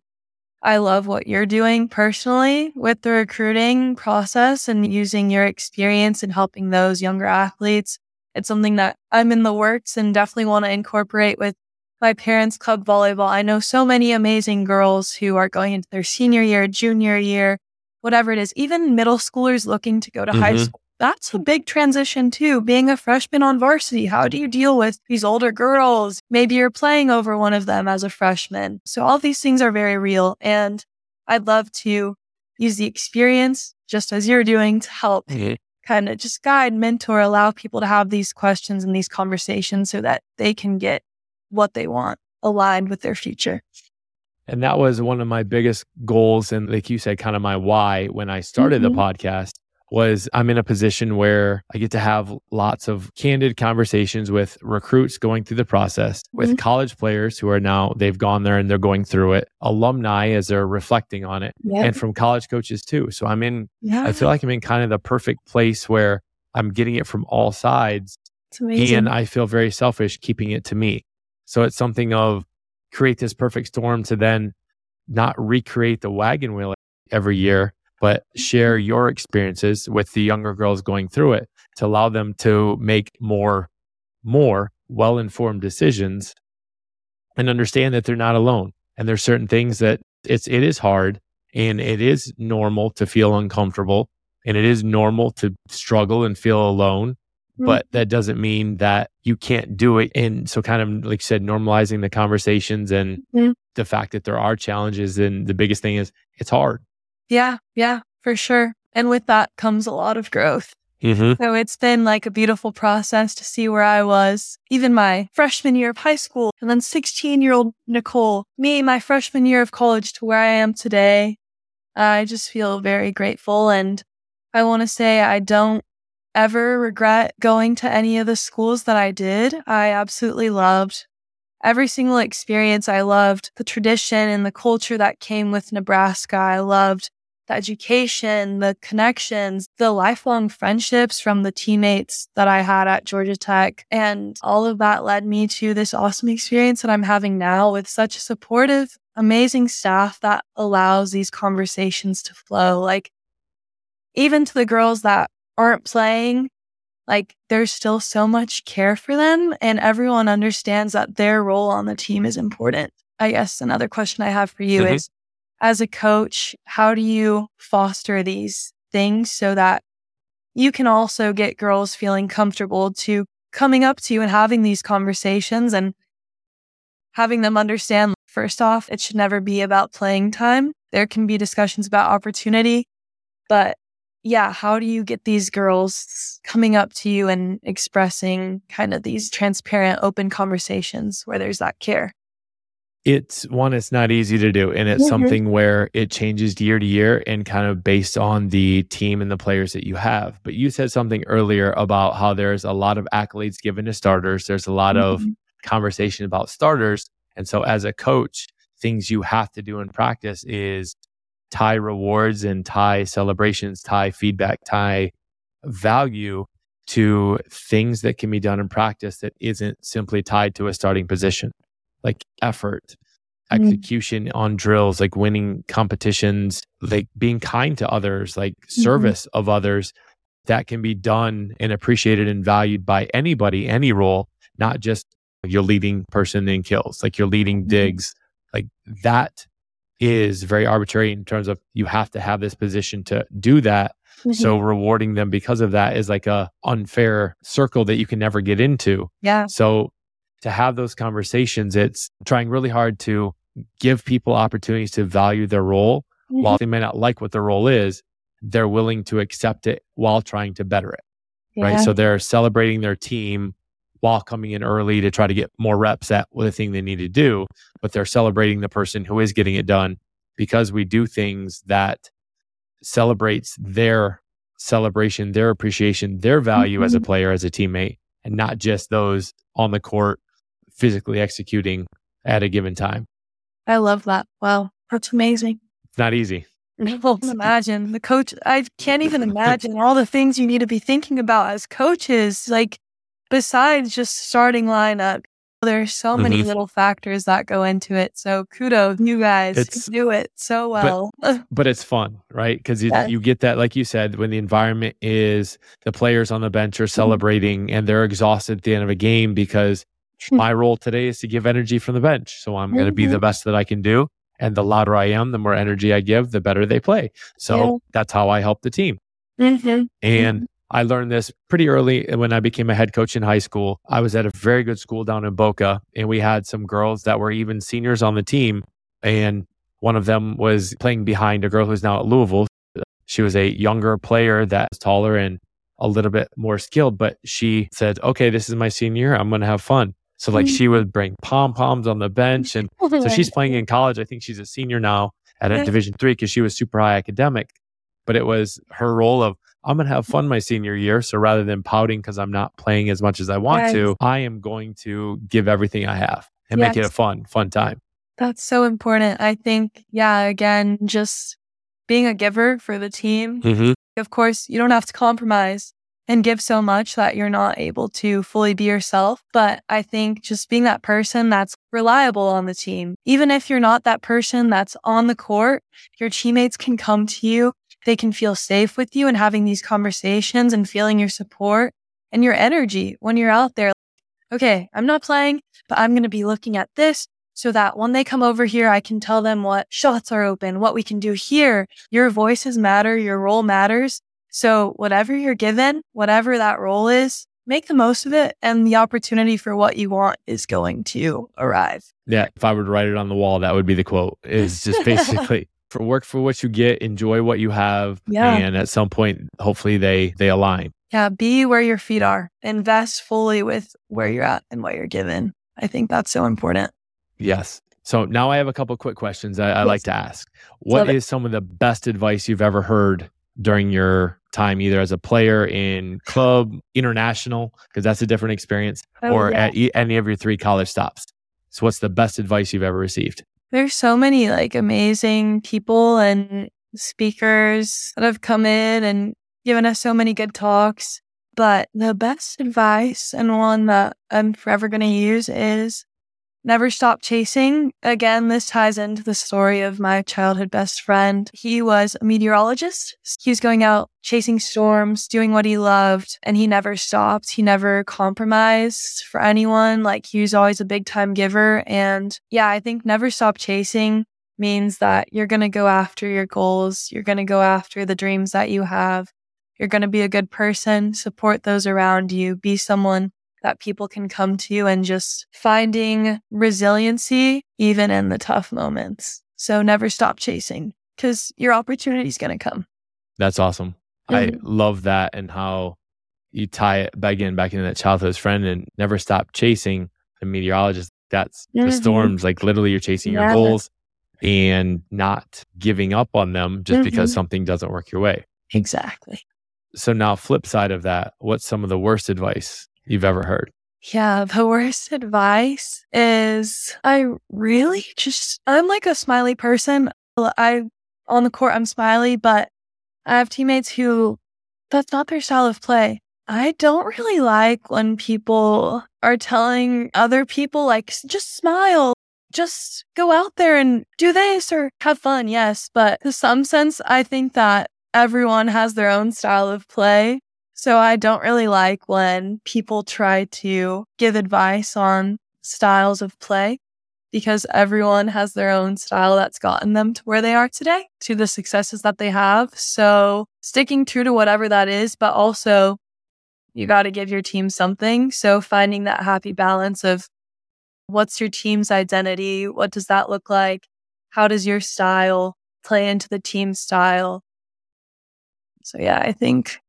I love what you're doing personally with the recruiting process and using your experience and helping those younger athletes. It's something that I'm in the works and definitely want to incorporate with my parents' club volleyball. I know so many amazing girls who are going into their senior year, junior year, whatever it is, even middle schoolers looking to go to mm-hmm. high school. That's a big transition too. Being a freshman on varsity, how do you deal with these older girls? Maybe you're playing over one of them as a freshman. So all these things are very real. And I'd love to use the experience just as you're doing to help mm-hmm. kind of just guide, mentor, allow people to have these questions and these conversations so that they can get what they want aligned with their future. And that was one of my biggest goals. And like you said, kind of my why when I started mm-hmm. the podcast was I'm in a position where I get to have lots of candid conversations with recruits going through the process, with mm-hmm. college players who are now, they've gone there and they're going through it, alumni as they're reflecting on it, yep. and from college coaches too. So I'm in, yeah. I feel like I'm in kind of the perfect place where I'm getting it from all sides. And I feel very selfish keeping it to me. So it's something of create this perfect storm to then not recreate the wagon wheel every year, but share mm-hmm. your experiences with the younger girls going through it to allow them to make more, more well informed decisions and understand that they're not alone. And there's certain things that it's, it is hard and it is normal to feel uncomfortable and it is normal to struggle and feel alone Mm-hmm. but that doesn't mean that you can't do it. And so, kind of like you said, normalizing the conversations and mm-hmm. the fact that there are challenges. And the biggest thing is it's hard. Yeah, yeah, for sure. And with that comes a lot of growth. Mm-hmm. So it's been like a beautiful process to see where I was, even my freshman year of high school, and then 16 year old Nicole, me, my freshman year of college to where I am today. I just feel very grateful. And I want to say I don't ever regret going to any of the schools that I did. I absolutely loved every single experience. I loved the tradition and the culture that came with Nebraska. I loved the education, the connections, the lifelong friendships from the teammates that I had at Georgia Tech. And all of that led me to this awesome experience that I'm having now with such a supportive, amazing staff that allows these conversations to flow. Like, even to the girls that aren't playing, like there's still so much care for them and everyone understands that their role on the team is important. I guess another question I have for you mm-hmm. is as a coach, how do you foster these things so that you can also get girls feeling comfortable to coming up to you and having these conversations and having them understand first off, it should never be about playing time. There can be discussions about opportunity, but yeah, how do you get these girls coming up to you and expressing kind of these transparent, open conversations where there's that care? It's one, it's not easy to do. And it's mm-hmm. something where it changes year to year and kind of based on the team and the players that you have. But you said something earlier about how there's a lot of accolades given to starters, there's a lot mm-hmm. of conversation about starters. And so, as a coach, things you have to do in practice is tie rewards and tie celebrations, tie feedback, tie value to things that can be done in practice that isn't simply tied to a starting position, like effort, mm-hmm. execution mm-hmm. on drills, like winning competitions, like being kind to others, like mm-hmm. service of others that can be done and appreciated and valued by anybody, any role, not just your leading person in kills, like your leading mm-hmm. digs, like that is very arbitrary in terms of you have to have this position to do that. Mm-hmm. So rewarding them because of that is like a unfair circle that you can never get into. Yeah. So to have those conversations, it's trying really hard to give people opportunities to value their role mm-hmm. while they may not like what their role is, they're willing to accept it while trying to better it. Yeah. Right. So they're celebrating their team while coming in early to try to get more reps at the thing they need to do, but they're celebrating the person who is getting it done because we do things that celebrates their celebration, their appreciation, their value mm-hmm. as a mm-hmm. player, as a teammate, and not just those on the court physically executing at a given time. I love that. Wow. That's amazing. It's not easy. No, imagine the coach. I can't even imagine all the things you need to be thinking about as coaches. Like, besides just starting lineup, there's so many mm-hmm. little factors that go into it. So kudos, you guys it's, do it so well. But, but it's fun, right? Because you, yes. you get that, like you said, when the environment is the players on the bench are mm-hmm. celebrating mm-hmm. and they're exhausted at the end of a game because hmm. my role today is to give energy from the bench. So I'm going to be the mm-hmm. best that I can do. And the louder I am, the more energy I give, the better they play. So yeah. that's how I help the team. Mm-hmm. And I learned this pretty early when I became a head coach in high school. I was at a very good school down in Boca, and we had some girls that were even seniors on the team. And one of them was playing behind a girl who's now at Louisville. She was a younger player that was taller and a little bit more skilled, but she said, Okay, this is my senior. I'm going to have fun. So, like, mm-hmm. she would bring pom poms on the bench. And so she's playing in college. I think she's a senior now at a Division three because she was super high academic. But it was her role of, I'm going to have fun my senior year. So rather than pouting because I'm not playing as much as I want yes. to, I am going to give everything I have and yes. make it a fun, fun time. That's so important. I think, yeah, again, just being a giver for the team. Mm-hmm. Of course, you don't have to compromise and give so much that you're not able to fully be yourself. But I think just being that person that's reliable on the team, even if you're not that person that's on the court, your teammates can come to you they can feel safe with you and having these conversations and feeling your support and your energy when you're out there. Okay, I'm not playing, but I'm going to be looking at this so that when they come over here, I can tell them what shots are open, what we can do here. Your voices matter, your role matters. So whatever you're given, whatever that role is, make the most of it and the opportunity for what you want is going to arrive. Yeah, if I were to write it on the wall, that would be the quote. Is just basically for work for what you get, enjoy what you have, yeah. and at some point, hopefully they they align. Yeah, be where your feet are. Invest fully with where you're at and what you're given. I think that's so important. Yes. So now I have a couple quick questions I, I like to ask. What is some of the best advice you've ever heard during your time, either as a player in club, international, because that's a different experience, oh, or yeah. at e- any of your three college stops? So, what's the best advice you've ever received? There's so many like amazing people and speakers that have come in and given us so many good talks. But the best advice and one that I'm forever going to use is Never stop chasing. Again, this ties into the story of my childhood best friend. He was a meteorologist. He was going out chasing storms, doing what he loved, and he never stopped. He never compromised for anyone. Like he was always a big time giver. And yeah, I think never stop chasing means that you're going to go after your goals. You're going to go after the dreams that you have. You're going to be a good person, support those around you, be someone that people can come to you and just finding resiliency even in the tough moments. So never stop chasing because your opportunity is going to come. That's awesome. Mm-hmm. I love that and how you tie it back in back into that childhood friend and never stop chasing the meteorologist. That's mm-hmm. the storms. Like literally, you're chasing yeah. your goals and not giving up on them just mm-hmm. because something doesn't work your way. Exactly. So now, flip side of that, what's some of the worst advice you've ever heard? Yeah, the worst advice is I really just, I'm like a smiley person. I, on the court, I'm smiley, but I have teammates who that's not their style of play. I don't really like when people are telling other people, like, just smile, just go out there and do this or have fun. Yes. But to some sense, I think that everyone has their own style of play. So I don't really like when people try to give advice on styles of play because everyone has their own style that's gotten them to where they are today, to the successes that they have. So sticking true to whatever that is, but also you got to give your team something. So finding that happy balance of what's your team's identity? What does that look like? How does your style play into the team style. So yeah, I think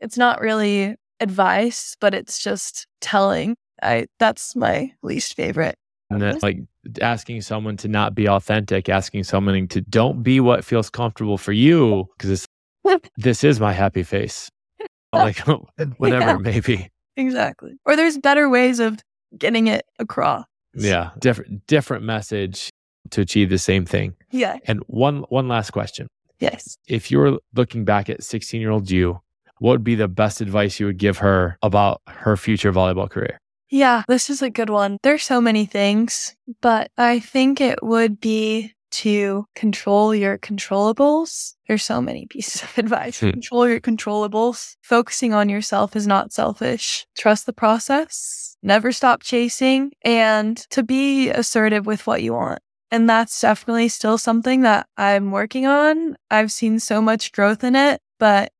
it's not really advice, but it's just telling. I that's my least favorite. And then, like asking someone to not be authentic, asking someone to don't be what feels comfortable for you, because this is my happy face. like oh, whatever yeah, it may be. Exactly. Or there's better ways of getting it across. Yeah. Different different message to achieve the same thing. Yeah. And one one last question. Yes. If you're looking back at 16 year old you, what would be the best advice you would give her about her future volleyball career? Yeah, this is a good one. There's so many things, but I think it would be to control your controllables. There's so many pieces of advice. Hmm. Control your controllables. Focusing on yourself is not selfish. Trust the process. Never stop chasing and to be assertive with what you want. And that's definitely still something that I'm working on. I've seen so much growth in it, but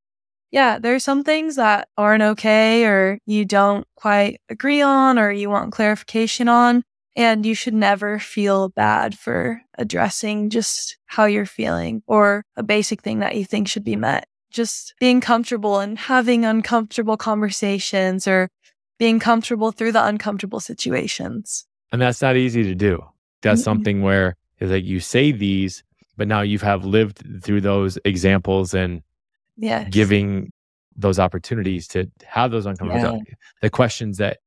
yeah, there's some things that aren't okay or you don't quite agree on or you want clarification on. And you should never feel bad for addressing just how you're feeling or a basic thing that you think should be met. Just being comfortable and having uncomfortable conversations or being comfortable through the uncomfortable situations. And that's not easy to do. That's mm-hmm. something where it's like you say these, but now you have lived through those examples and yes. giving those opportunities to have those uncomfortable yeah. the questions that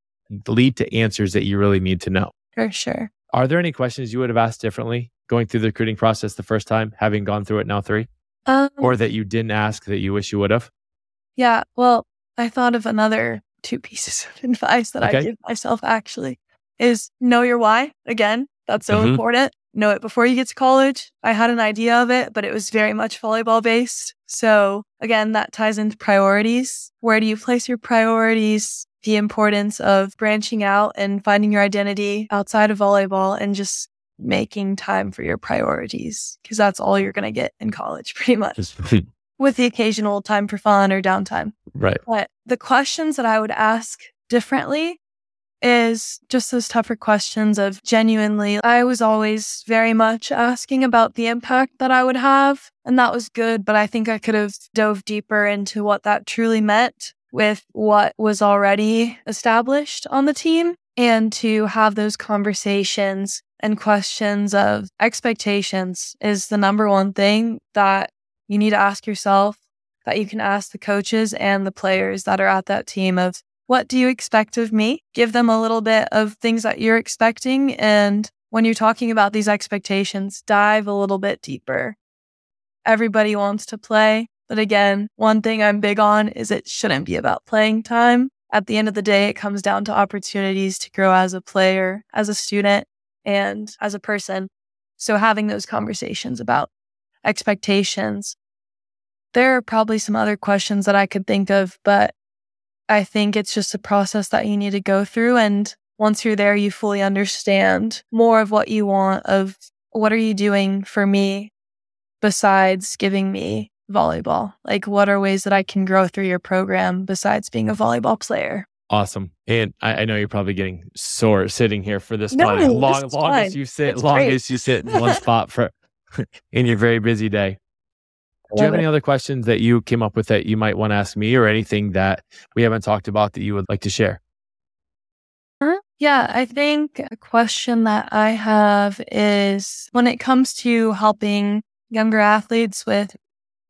lead to answers that you really need to know. For sure. Are there any questions you would have asked differently going through the recruiting process the first time, having gone through it now three? Um, or that you didn't ask that you wish you would have? Yeah. Well, I thought of another two pieces of advice that okay. I give myself actually is know your why. Again, that's so mm-hmm. important know it before you get to college. I had an idea of it, but it was very much volleyball based. So again, that ties into priorities. Where do you place your priorities? The importance of branching out and finding your identity outside of volleyball and just making time for your priorities because that's all you're going to get in college pretty much. With the occasional time for fun or downtime. Right. But the questions that I would ask differently is just those tougher questions of genuinely, I was always very much asking about the impact that I would have. And that was good, but I think I could have dove deeper into what that truly meant with what was already established on the team and to have those conversations and questions of expectations is the number one thing that you need to ask yourself that you can ask the coaches and the players that are at that team of what do you expect of me? Give them a little bit of things that you're expecting. And when you're talking about these expectations, dive a little bit deeper. Everybody wants to play. But again, one thing I'm big on is it shouldn't be about playing time. At the end of the day, it comes down to opportunities to grow as a player, as a student, and as a person. So having those conversations about expectations. There are probably some other questions that I could think of, but I think it's just a process that you need to go through. And once you're there, you fully understand more of what you want of what are you doing for me besides giving me volleyball? Like, what are ways that I can grow through your program besides being a volleyball player? Awesome. And I, I know you're probably getting sore sitting here for this. No, long, long as you sit, it's long great. as you sit in one spot for in your very busy day. Do you have any other questions that you came up with that you might want to ask me or anything that we haven't talked about that you would like to share? Uh, yeah, I think a question that I have is when it comes to helping younger athletes with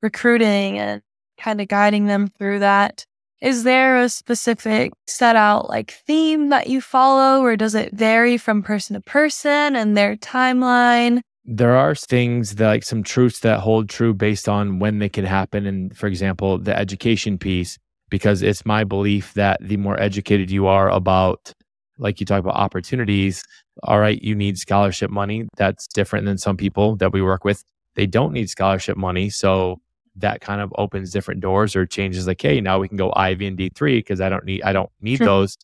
recruiting and kind of guiding them through that, is there a specific set out like theme that you follow or does it vary from person to person and their timeline? There are things that like some truths that hold true based on when they can happen. And for example, the education piece, because it's my belief that the more educated you are about, like you talk about opportunities, all right, you need scholarship money. That's different than some people that we work with. They don't need scholarship money. So that kind of opens different doors or changes like, hey, now we can go Ivy and D3 because I don't need I don't need those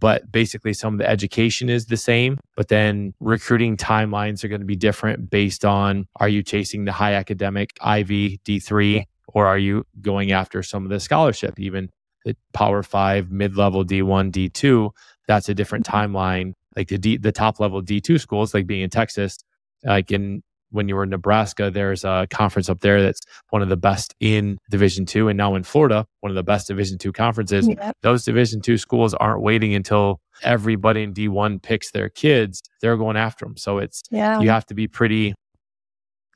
but basically some of the education is the same but then recruiting timelines are going to be different based on are you chasing the high academic ivy d3 or are you going after some of the scholarship even the power 5 mid-level d1 d2 that's a different mm-hmm. timeline like the D, the top level d2 schools like being in texas like in when you were in Nebraska, there's a conference up there that's one of the best in Division two, and now in Florida, one of the best Division two conferences. Yep. Those Division two schools aren't waiting until everybody in D one picks their kids; they're going after them. So it's Yeah. you have to be pretty.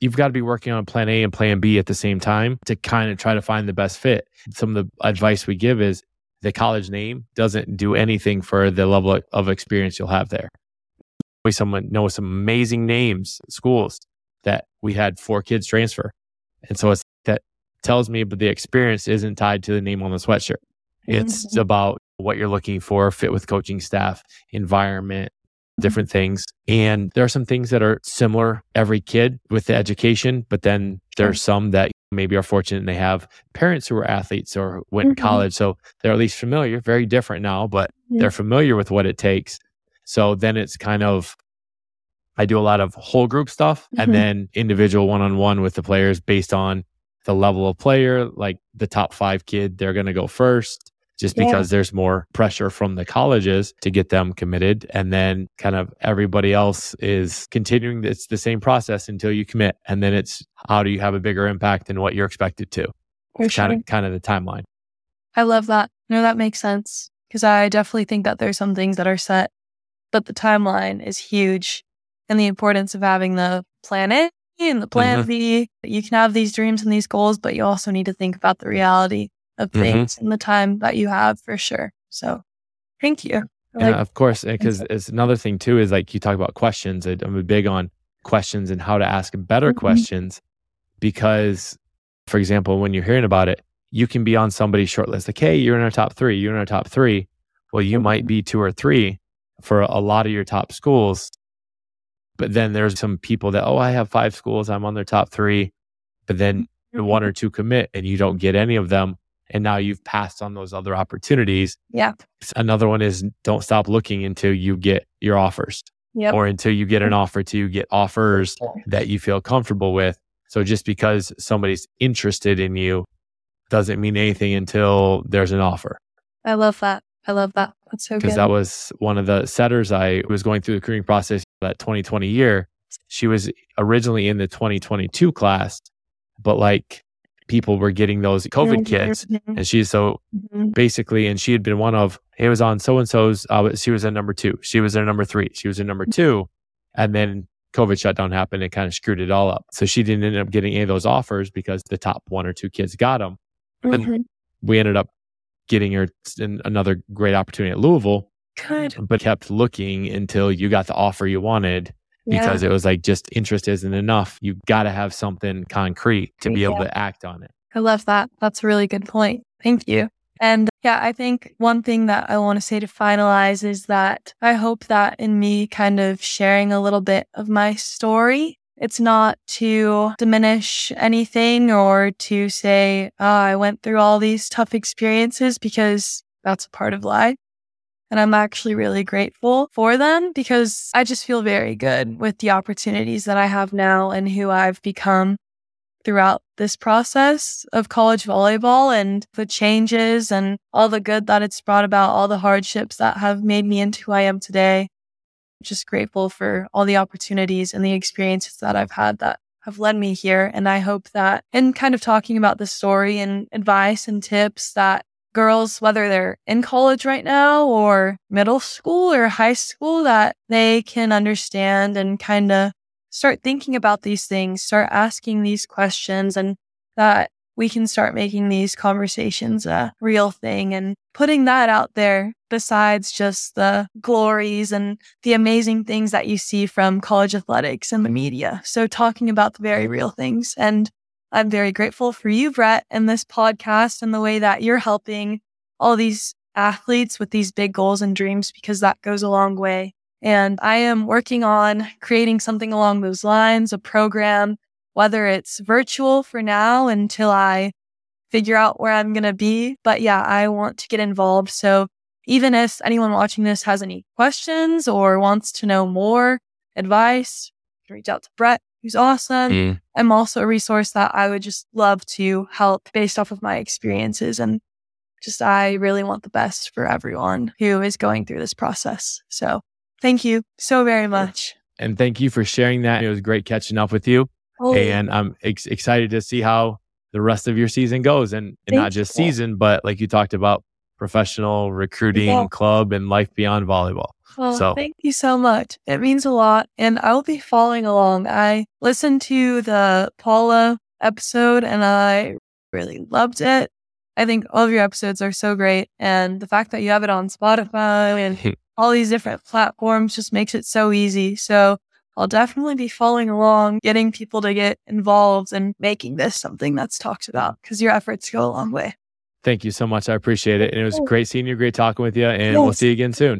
You've got to be working on Plan A and Plan B at the same time to kind of try to find the best fit. Some of the advice we give is the college name doesn't do anything for the level of experience you'll have there. We someone knows some amazing names, schools that we had four kids transfer. And so it's that tells me, but the experience isn't tied to the name on the sweatshirt. It's Mhm. about what you're looking for, fit with coaching staff, environment, different things. And there are some things that are similar every kid with the education, but then there's some that maybe are fortunate and they have parents who are athletes or went Mhm. to college. So they're at least familiar, very different now, but Yeah. they're familiar with what it takes. So then it's kind of, I do a lot of whole group stuff Mhm. and then individual one on one with the players based on the level of player, like the top five kid, they're going to go first just Yeah. because there's more pressure from the colleges to get them committed. And then kind of everybody else is continuing. It's the same process until you commit. And then it's how do you have a bigger impact than what you're expected to? For It's kind sure. of kind of the timeline. I love that. No, that makes sense. Because I definitely think that there's some things that are set, but the timeline is huge. And the importance of having the plan A and the plan Mhm. B. You can have these dreams and these goals, but you also need to think about the reality of Mhm. things and the time that you have for sure. So thank you. Like- of course, because so. it's another thing too is like you talk about questions. I- I'm big on questions and how to ask better Mhm. questions because, for example, when you're hearing about it, you can be on somebody's short list. Like, hey, you're in our top three. You're in our top three. Well, you might Mhm. be two or three for a lot of your top schools. But then there's some people that, oh, I have five schools. I'm on their top three. But then mm-hmm. one or two commit and you don't get any of them. And now you've passed on those other opportunities. yeah. Another one is don't stop looking until you get your offers Yep. or until you get an mm-hmm. offer to get offers that you feel comfortable with. So just because somebody's interested in you doesn't mean anything until there's an offer. I love that. I love that. That's so good. Because that was one of the setters I was going through the recruiting process that 2020 year. She was originally in the 2022 class, but like people were getting those COVID kids. And she's so Mhm. basically, and she had been one of, it was on so and so's, uh, she was at number two. She was at number three. She was at number two. And then COVID shutdown happened and kind of screwed it all up. So she didn't end up getting any of those offers because the top one or two kids got them. And- Mhm. We ended up getting in another great opportunity at Louisville, Good. but kept looking until you got the offer you wanted Yeah. because it was like just interest isn't enough. You got to have something concrete to be able Yeah. to act on it. I love that. That's a really good point. Thank you. And yeah, I think one thing that I want to say to finalize is that I hope that in me kind of sharing a little bit of my story, it's not to diminish anything or to say, oh, I went through all these tough experiences because that's a part of life. And I'm actually really grateful for them because I just feel very good with the opportunities that I have now and who I've become throughout this process of college volleyball and the changes and all the good that it's brought about, all the hardships that have made me into who I am today. Just grateful for all the opportunities and the experiences that I've had that have led me here. And I hope that in kind of talking about the story and advice and tips that girls, whether they're in college right now or middle school or high school, that they can understand and kind of start thinking about these things, start asking these questions, and that we can start making these conversations a real thing and putting that out there besides just the glories and the amazing things that you see from college athletics and the media. So, talking about the very real things. And I'm very grateful for you, Brett, and this podcast and the way that you're helping all these athletes with these big goals and dreams because that goes a long way. And I am working on creating something along those lines, a program, whether it's virtual for now until I figure out where I'm going to be. But yeah, I want to get involved. So even if anyone watching this has any questions or wants to know more advice, reach out to Brett, who's awesome. Mm-hmm. I'm also a resource that I would just love to help based off of my experiences. And just, I really want the best for everyone who is going through this process. So thank you so very much. And thank you for sharing that. It was great catching up with you. Oh. And I'm ex- excited to see how the rest of your season goes and, and not just you. season, but like you talked about professional recruiting yeah. club and life beyond volleyball. Well, so thank you so much. It means a lot. And I will be following along. I listened to the Paula episode and I really loved it. I think all of your episodes are so great. And the fact that you have it on Spotify and all these different platforms just makes it so easy. So I'll definitely be following along, getting people to get involved and making this something that's talked about because your efforts go a long way. Thank you so much. I appreciate it. And it was oh. great seeing you, great talking with you, and yes. we'll see you again soon.